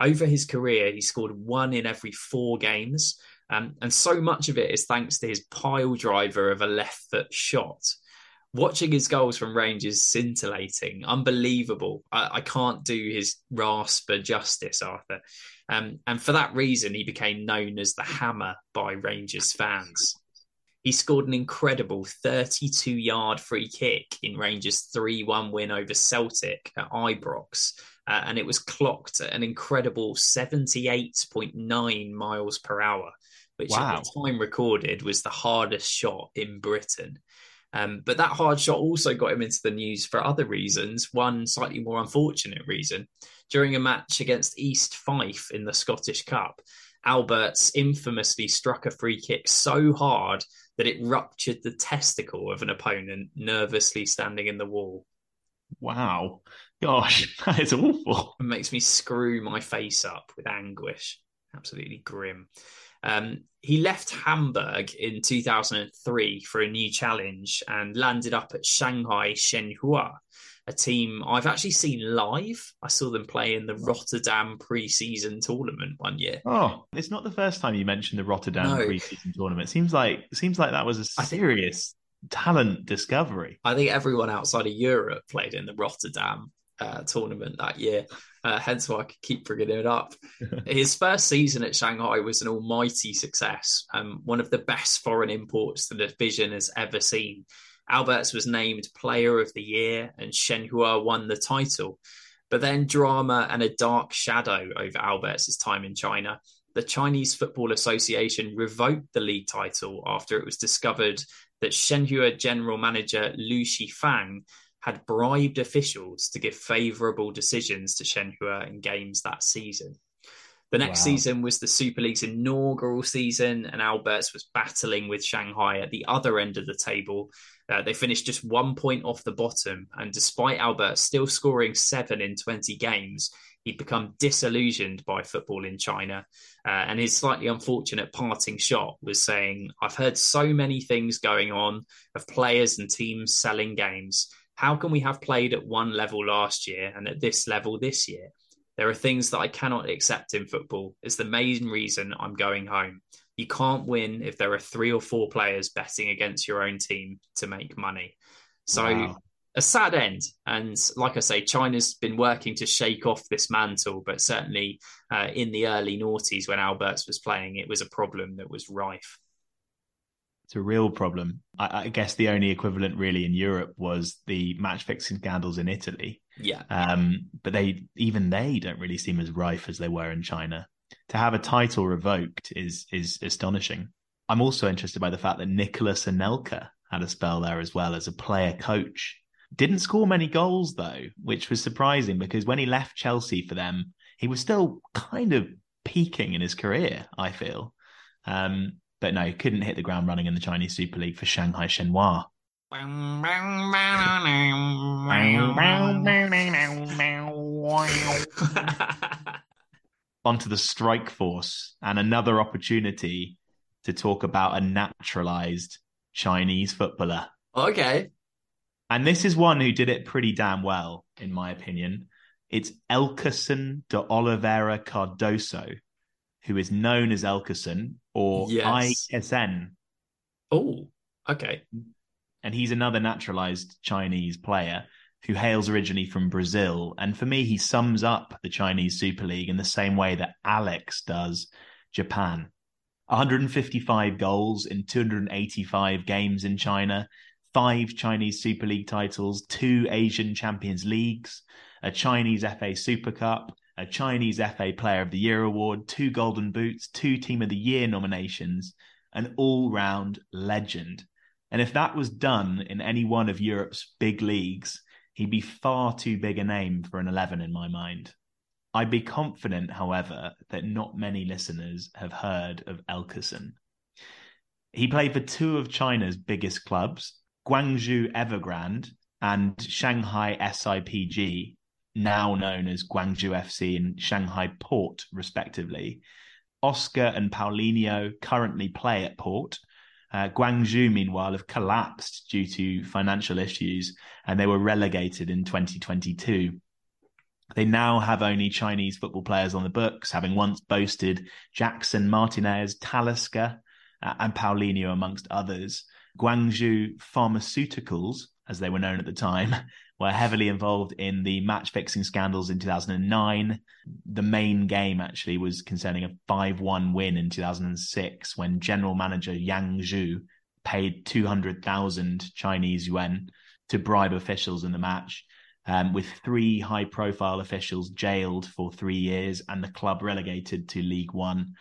Over his career, he scored one in every four games. Um, and so much of it is thanks to his pile driver of a left foot shot. Watching his goals from range is scintillating, unbelievable. I, I can't do his rasper justice, Arthur. Um, and for that reason, he became known as the Hammer by Rangers fans. He scored an incredible 32 yard free kick in Rangers' 3 1 win over Celtic at Ibrox. Uh, and it was clocked at an incredible 78.9 miles per hour, which wow. at the time recorded was the hardest shot in Britain. Um, but that hard shot also got him into the news for other reasons. One slightly more unfortunate reason. During a match against East Fife in the Scottish Cup, Albertz infamously struck a free kick so hard that it ruptured the testicle of an opponent nervously standing in the wall. Wow. Gosh, that is awful. It makes me screw my face up with anguish. Absolutely grim. Um, he left Hamburg in 2003 for a new challenge and landed up at Shanghai Shenhua, a team I've actually seen live. I saw them play in the Rotterdam pre-season tournament one year. Oh, it's not the first time you mentioned the Rotterdam no. pre-season tournament. seems like seems like that was a serious think, talent discovery. I think everyone outside of Europe played in the Rotterdam uh, tournament that year. Uh, hence why I could keep bringing it up. His first season at Shanghai was an almighty success, um, one of the best foreign imports the division has ever seen. Albertz was named Player of the Year, and Shenhua won the title. But then drama and a dark shadow over Albertz's time in China. The Chinese Football Association revoked the league title after it was discovered that Shenhua general manager Lou Shifang had bribed officials to give favourable decisions to Shenhua in games that season. The next wow. season was the Super League's inaugural season, and Albertz was battling with Shanghai at the other end of the table. Uh, they finished just one point off the bottom, and despite Albertz still scoring seven in 20 games, he'd become disillusioned by football in China. Uh, and his slightly unfortunate parting shot was saying, I've heard so many things going on of players and teams selling games how can we have played at one level last year and at this level this year? There are things that I cannot accept in football. It's the main reason I'm going home. You can't win if there are three or four players betting against your own team to make money. So wow. a sad end. And like I say, China's been working to shake off this mantle, but certainly uh, in the early noughties when Albertz was playing, it was a problem that was rife. It's a real problem. I, I guess the only equivalent really in Europe was the match fixing scandals in Italy. Yeah. Um, but they even they don't really seem as rife as they were in China. To have a title revoked is is astonishing. I'm also interested by the fact that Nicolas Anelka had a spell there as well as a player coach. Didn't score many goals though, which was surprising because when he left Chelsea for them, he was still kind of peaking in his career, I feel. Um, but no, couldn't hit the ground running in the Chinese Super League for Shanghai Shenhua. Onto the strike force and another opportunity to talk about a naturalized Chinese footballer. Okay. And this is one who did it pretty damn well, in my opinion. It's Elkeson de Oliveira Cardoso, who is known as Elkeson or yes. ISN. Oh, okay. And he's another naturalized Chinese player who hails originally from Brazil. And for me, he sums up the Chinese Super League in the same way that Alex does Japan. 155 goals in 285 games in China, five Chinese Super League titles, two Asian Champions Leagues, a Chinese FA Super Cup, a Chinese FA Player of the Year award, two Golden Boots, two Team of the Year nominations, an all round legend. And if that was done in any one of Europe's big leagues, he'd be far too big a name for an 11 in my mind. I'd be confident, however, that not many listeners have heard of Elkeson. He played for two of China's biggest clubs, Guangzhou Evergrande and Shanghai SIPG, now known as Guangzhou FC and Shanghai Port, respectively. Oscar and Paulinho currently play at Port. Uh, Guangzhou, meanwhile, have collapsed due to financial issues and they were relegated in 2022. They now have only Chinese football players on the books, having once boasted Jackson Martinez, Talisca, uh, and Paulinho, amongst others. Guangzhou Pharmaceuticals, as they were known at the time, were heavily involved in the match fixing scandals in 2009. The main game actually was concerning a 5 1 win in 2006 when general manager Yang Xu paid 200,000 Chinese yuan to bribe officials in the match. Um, with three high profile officials jailed for three years and the club relegated to League One.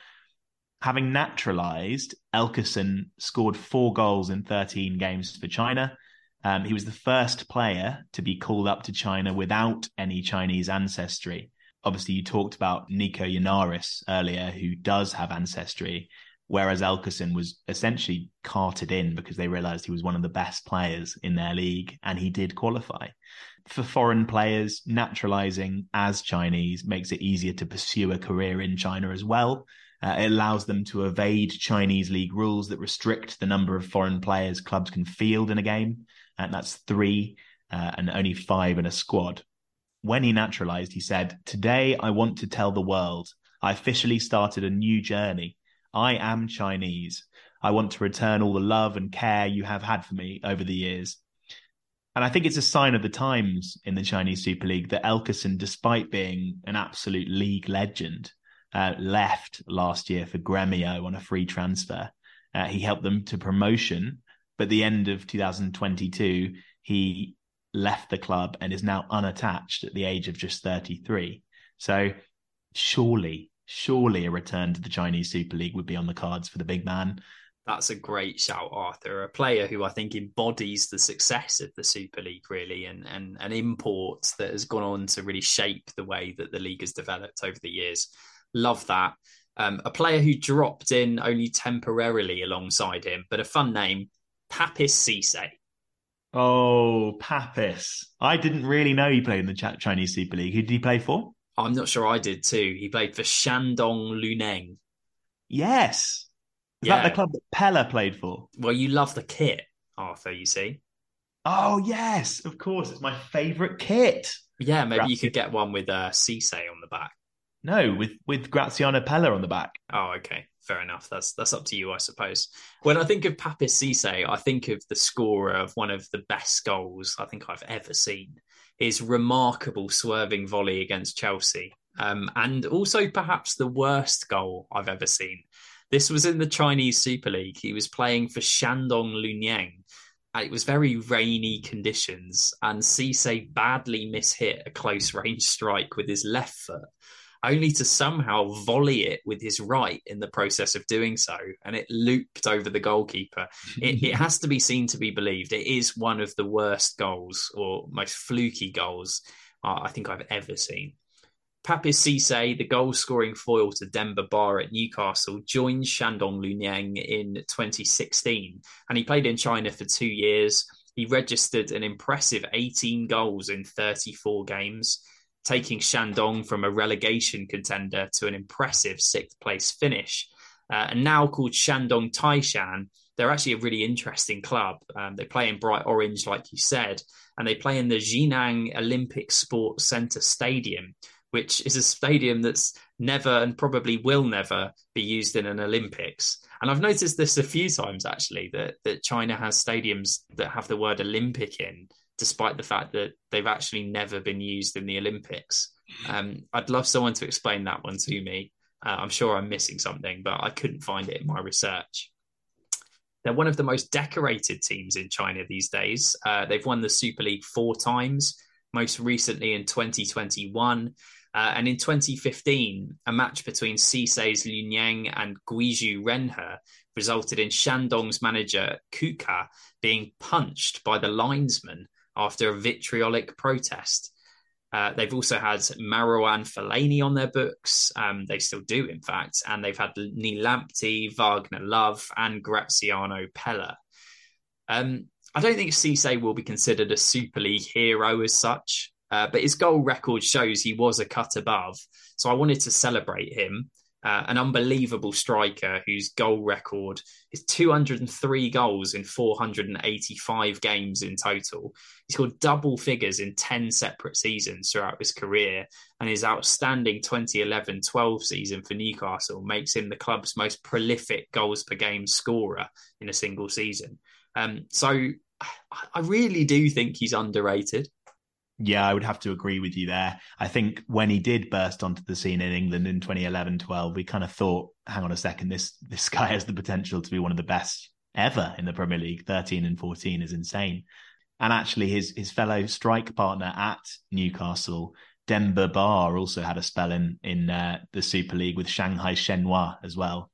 Having naturalized, Elkeson scored four goals in 13 games for China um, he was the first player to be called up to China without any Chinese ancestry. Obviously, you talked about Nico Yennaris earlier, who does have ancestry, whereas Elkeson was essentially carted in because they realized he was one of the best players in their league and he did qualify. For foreign players, naturalizing as Chinese makes it easier to pursue a career in China as well. Uh, it allows them to evade Chinese league rules that restrict the number of foreign players clubs can field in a game and that's three uh, and only five in a squad. When he naturalized, he said, Today I want to tell the world I officially started a new journey. I am Chinese. I want to return all the love and care you have had for me over the years. And I think it's a sign of the times in the Chinese Super League that Elkeson, despite being an absolute league legend, uh, left last year for Gremio on a free transfer. Uh, he helped them to promotion but the end of 2022, he left the club and is now unattached at the age of just 33. So surely, surely a return to the Chinese Super League would be on the cards for the big man. That's a great shout, Arthur. A player who I think embodies the success of the Super League, really, and, and an import that has gone on to really shape the way that the league has developed over the years. Love that. Um, a player who dropped in only temporarily alongside him, but a fun name, Papiss Cisse. Oh, Papiss. I didn't really know he played in the Chinese Super League. Who did he play for? I'm not sure I did too. He played for Shandong Luneng. Yes. Is yeah. that the club that Pellè played for? Well, you love the kit, Arthur, you see. Oh, yes, of course. It's my favourite kit. Yeah, maybe you could get one with uh, Cisse on the back. No, with with Graziano Pellè on the back. Oh, okay. Fair enough. That's that's up to you, I suppose. When I think of Papiss Cisse, I think of the scorer of one of the best goals I think I've ever seen. His remarkable swerving volley against Chelsea, um, and also perhaps the worst goal I've ever seen. This was in the Chinese Super League. He was playing for Shandong Luneng. It was very rainy conditions, and Cisse badly mishit a close range strike with his left foot only to somehow volley it with his right in the process of doing so. And it looped over the goalkeeper. it, it, has to be seen to be believed. It is one of the worst goals or most fluky goals uh, I think I've ever seen. Papiss Cisse, the goal scoring foil to Demba Ba at Newcastle, joined Shandong Luneng in 2016 and he played in China for two years. He registered an impressive 18 goals in 34 games taking Shandong from a relegation contender to an impressive sixth place finish. Uh, and now called Shandong Taishan, they're actually a really interesting club. Um, they play in bright orange, like you said, and they play in the Jinan Olympic Sports Center Stadium, which is a stadium that's never and probably will never be used in an Olympics. And I've noticed this a few times actually that that China has stadiums that have the word Olympic in despite the fact that they've actually never been used in the Olympics. Um, I'd love someone to explain that one to me. Uh, I'm sure I'm missing something, but I couldn't find it in my research. They're one of the most decorated teams in China these days. Uh, they've won the Super League four times, most recently in 2021. Uh, and in 2015, a match between Cisse's Luneng and Guizhou Renhe resulted in Shandong's manager Cuca being punched by the linesman after a vitriolic protest. Uh, they've also had Marouane Fellaini on their books. Um, they still do, in fact. And they've had Nii Lamptey, Wagner Love, and Graziano Pellè. Um, I don't think Cisse will be considered a Super League hero as such, uh, but his goal record shows he was a cut above. So I wanted to celebrate him uh, an unbelievable striker whose goal record is 203 goals in 485 games in total. He scored double figures in 10 separate seasons throughout his career, and his outstanding 2011 12 season for Newcastle makes him the club's most prolific goals per game scorer in a single season. Um, so I really do think he's underrated. Yeah, I would have to agree with you there. I think when he did burst onto the scene in England in 2011 12, we kind of thought, hang on a second, this this guy has the potential to be one of the best ever in the Premier League. 13 and 14 is insane. And actually, his his fellow strike partner at Newcastle, Demba Ba, also had a spell in in uh, the Super League with Shanghai Shenhua as well.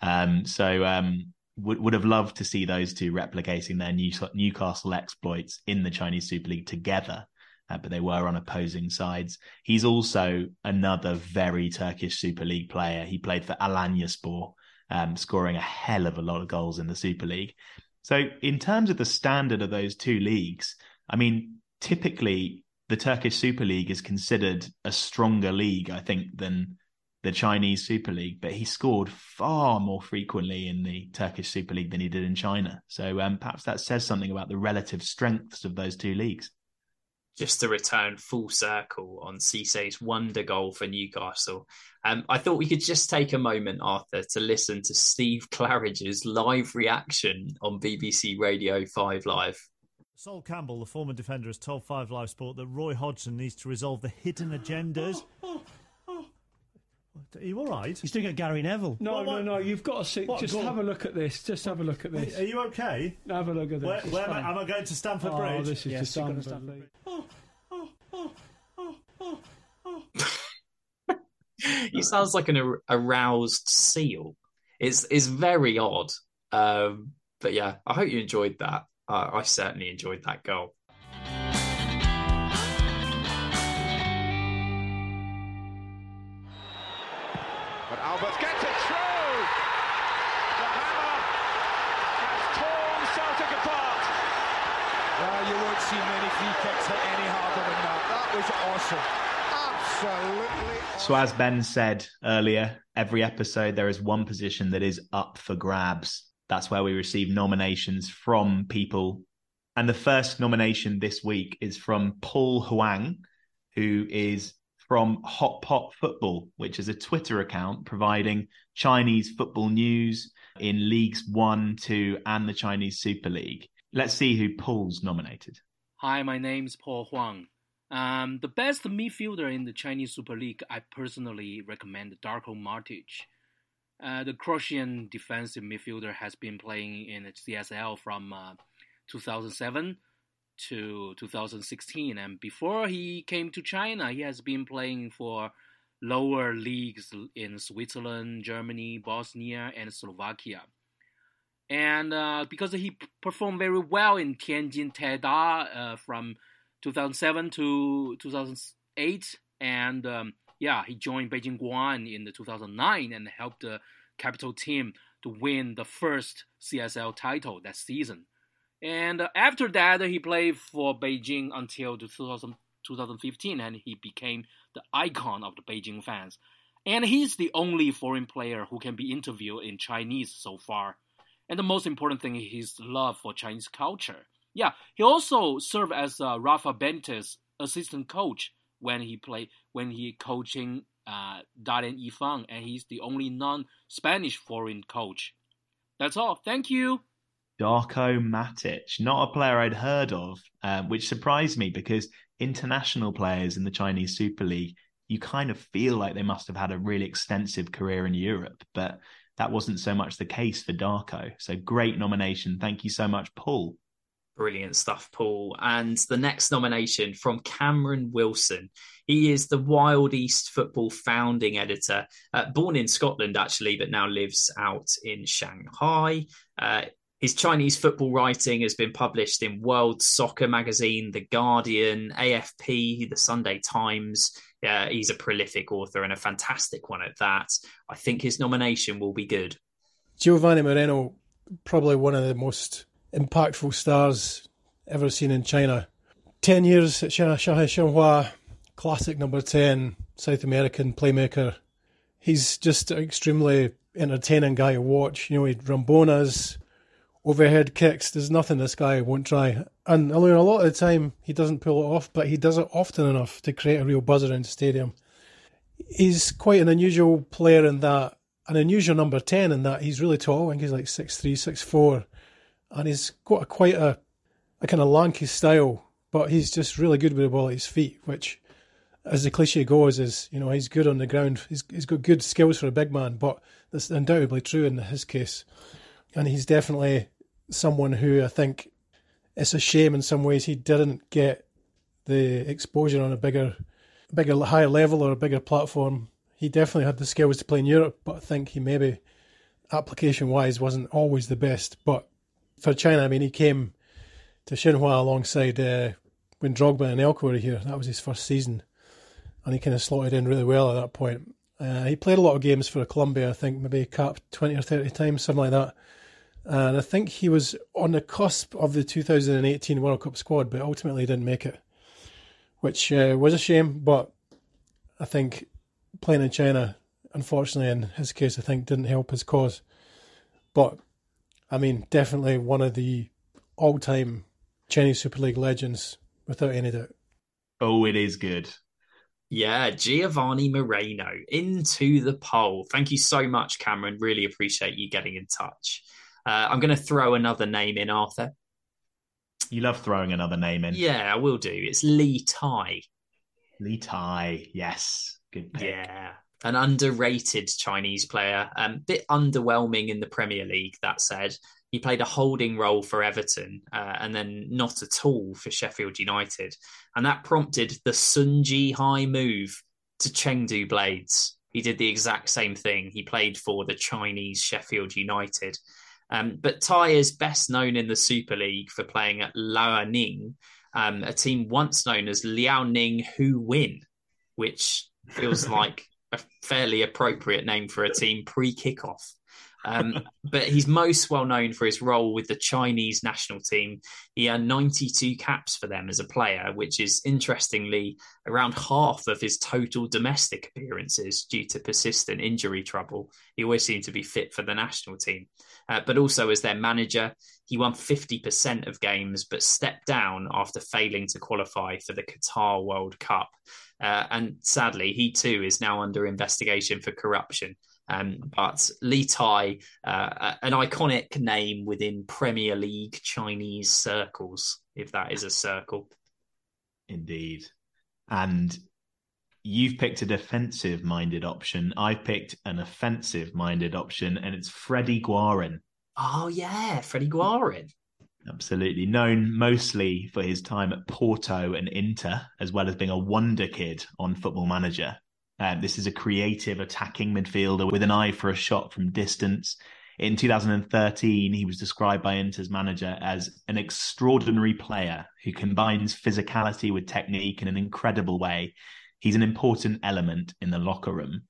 Um, so um, would would have loved to see those two replicating their New, Newcastle exploits in the Chinese Super League together uh, but they were on opposing sides. He's also another very Turkish Super League player. He played for Alanyaspor, um, scoring a hell of a lot of goals in the Super League. So, in terms of the standard of those two leagues, I mean, typically the Turkish Super League is considered a stronger league, I think, than the Chinese Super League, but he scored far more frequently in the Turkish Super League than he did in China. So um, perhaps that says something about the relative strengths of those two leagues just to return full circle on Cisse's wonder goal for Newcastle. Um, I thought we could just take a moment, Arthur, to listen to Steve Claridge's live reaction on BBC Radio 5 Live. Sol Campbell, the former defender, has told Five Live Sport that Roy Hodgson needs to resolve the hidden agendas. Are you all right? He's doing a Gary Neville. No, what, what? no, no. You've got to see. What, just have a look at this. Just have a look at this. Are you okay? Have a look at this. Where, where am, I, am, I, going to Stamford oh, Bridge? This is yes, Stamford. Stamford. he sounds like an aroused seal. It's it's very odd. Um, but yeah, I hope you enjoyed that. Uh, I certainly enjoyed that goal. Absolutely. So, as Ben said earlier, every episode there is one position that is up for grabs. That's where we receive nominations from people. And the first nomination this week is from Paul Huang, who is from Hotpot Football, which is a Twitter account providing Chinese football news in Leagues One, Two, and the Chinese Super League. Let's see who Paul's nominated. Hi, my name is Paul Huang. Um, the best midfielder in the Chinese Super League, I personally recommend Darko Matic. Uh, the Croatian defensive midfielder has been playing in the CSL from uh, 2007 to 2016, and before he came to China, he has been playing for lower leagues in Switzerland, Germany, Bosnia, and Slovakia. And uh, because he performed very well in Tianjin Teda uh, from 2007 to 2008, and um, yeah, he joined Beijing Guoan in the 2009 and helped the capital team to win the first CSL title that season. And uh, after that, he played for Beijing until 2000, 2015, and he became the icon of the Beijing fans. And he's the only foreign player who can be interviewed in Chinese so far. And the most important thing is his love for Chinese culture. Yeah, he also served as uh, Rafa Benitez assistant coach when he played when he coaching uh, Dalian Yifang, and he's the only non-Spanish foreign coach. That's all. Thank you. Darko Matic, not a player I'd heard of, um, which surprised me because international players in the Chinese Super League, you kind of feel like they must have had a really extensive career in Europe, but that wasn't so much the case for Darko. So great nomination. Thank you so much, Paul. Brilliant stuff, Paul. And the next nomination from Cameron Wilson. He is the Wild East Football founding editor, uh, born in Scotland actually, but now lives out in Shanghai. Uh, his Chinese football writing has been published in World Soccer Magazine, The Guardian, AFP, The Sunday Times. He's a prolific author and a fantastic one at that. I think his nomination will be good. Giovanni Moreno, probably one of the most impactful stars ever seen in China. 10 years at Shanghai Shenhua, classic number 10, South American playmaker. He's just an extremely entertaining guy to watch. You know, he rabonas, overhead kicks. There's nothing this guy won't try. And mean, a lot of the time he doesn't pull it off, but he does it often enough to create a real buzz around the stadium. He's quite an unusual player in that, an unusual number 10 in that he's really tall. I think he's like 6'3, 6'4. And he's got a, quite a, a kind of lanky style, but he's just really good with the ball at his feet, which, as the cliche goes, is, you know, he's good on the ground. He's, he's got good skills for a big man, but that's undoubtedly true in his case and he's definitely someone who I think it's a shame in some ways he didn't get the exposure on a bigger, bigger, higher level or a bigger platform. He definitely had the skills to play in Europe, but I think he maybe application wise wasn't always the best. But for China, I mean, he came to Shenhua alongside uh, when Drogba and Elko were here. That was his first season, and he kind of slotted in really well at that point. Uh, he played a lot of games for Colombia, I think, maybe capped 20 or 30 times, something like that. And I think he was on the cusp of the 2018 World Cup squad, but ultimately didn't make it, which uh, was a shame. But I think playing in China, unfortunately, in his case, I think didn't help his cause. But I mean, definitely one of the all time Chinese Super League legends, without any doubt. Oh, it is good. Yeah, Giovanni Moreno into the poll. Thank you so much, Cameron. Really appreciate you getting in touch. Uh, I'm going to throw another name in, Arthur. You love throwing another name in. Yeah, I will do. It's Li Tie. Li Tie, yes. Good pick. Yeah. An underrated Chinese player. A um, bit underwhelming in the Premier League, that said. He played a holding role for Everton uh, and then not at all for Sheffield United. And that prompted the Sun Ji-hai move to Chengdu Blades. He did the exact same thing. He played for the Chinese Sheffield United um, but Tie is best known in the Super League for playing at Liaoning, um, a team once known as Liaoning Whowin, which feels like a fairly appropriate name for a team pre kickoff. Um, but he's most well known for his role with the Chinese national team. He earned 92 caps for them as a player, which is interestingly around half of his total domestic appearances due to persistent injury trouble. He always seemed to be fit for the national team. Uh, but also as their manager, he won 50% of games, but stepped down after failing to qualify for the Qatar World Cup. Uh, and sadly, he too is now under investigation for corruption. Um, but Li Tie, uh, an iconic name within Premier League Chinese circles, if that is a circle. Indeed. And you've picked a defensive minded option. I've picked an offensive minded option, and it's Fredy Guarin. Oh, yeah, Fredy Guarin. Absolutely. Known mostly for his time at Porto and Inter, as well as being a wonder kid on Football Manager. Uh, this is a creative attacking midfielder with an eye for a shot from distance. In 2013, he was described by Inter's manager as an extraordinary player who combines physicality with technique in an incredible way. He's an important element in the locker room.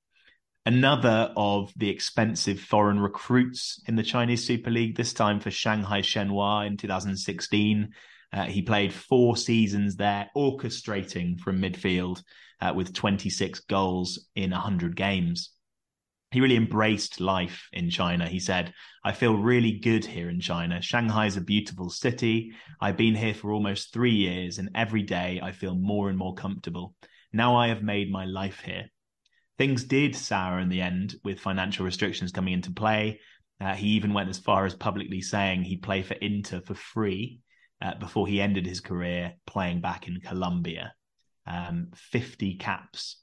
Another of the expensive foreign recruits in the Chinese Super League, this time for Shanghai Shenhua in 2016. Uh, he played four seasons there, orchestrating from midfield uh, with 26 goals in 100 games. He really embraced life in China. He said, I feel really good here in China. Shanghai is a beautiful city. I've been here for almost three years, and every day I feel more and more comfortable. Now I have made my life here. Things did sour in the end with financial restrictions coming into play. Uh, he even went as far as publicly saying he'd play for Inter for free uh, before he ended his career playing back in Colombia um, 50 caps,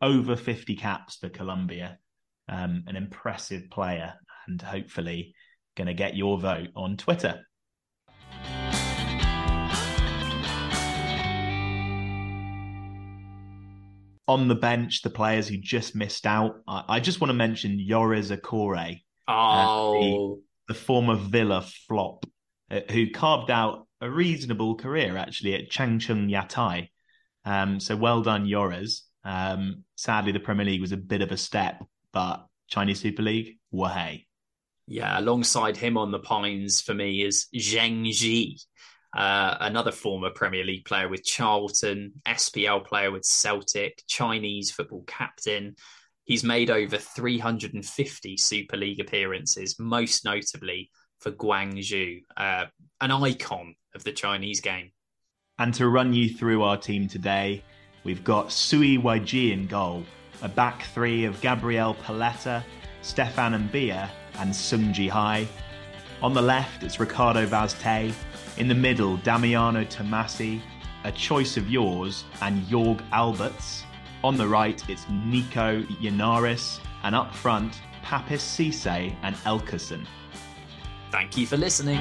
over 50 caps for Colombia. Um, an impressive player, and hopefully going to get your vote on Twitter. On the bench, the players who just missed out, I, I just want to mention Jores Okore. oh. Uh, the, the former Villa flop, uh, who carved out a reasonable career actually at Changchun Yatai. Um, so well done, Yorez. Um, sadly, the Premier League was a bit of a step, but Chinese Super League, wahey. Yeah, alongside him on the pines for me is Zheng Zhi, uh, another former Premier League player with Charlton, SPL player with Celtic, Chinese football captain. He's made over 350 Super League appearances, most notably for Guangzhou, uh, an icon of the Chinese game. And to run you through our team today, we've got Sui Weijie in goal, a back three of Gabriel Paletta, Stefan Mbia, and Sun Jihai. On the left, it's Ricardo Vaz Tê. In the middle, Damiano Tommasi, a choice of yours, and Jörg Albertz. On the right, it's Nico Yennaris, and up front, Papiss Cisse and Elkeson. Thank you for listening.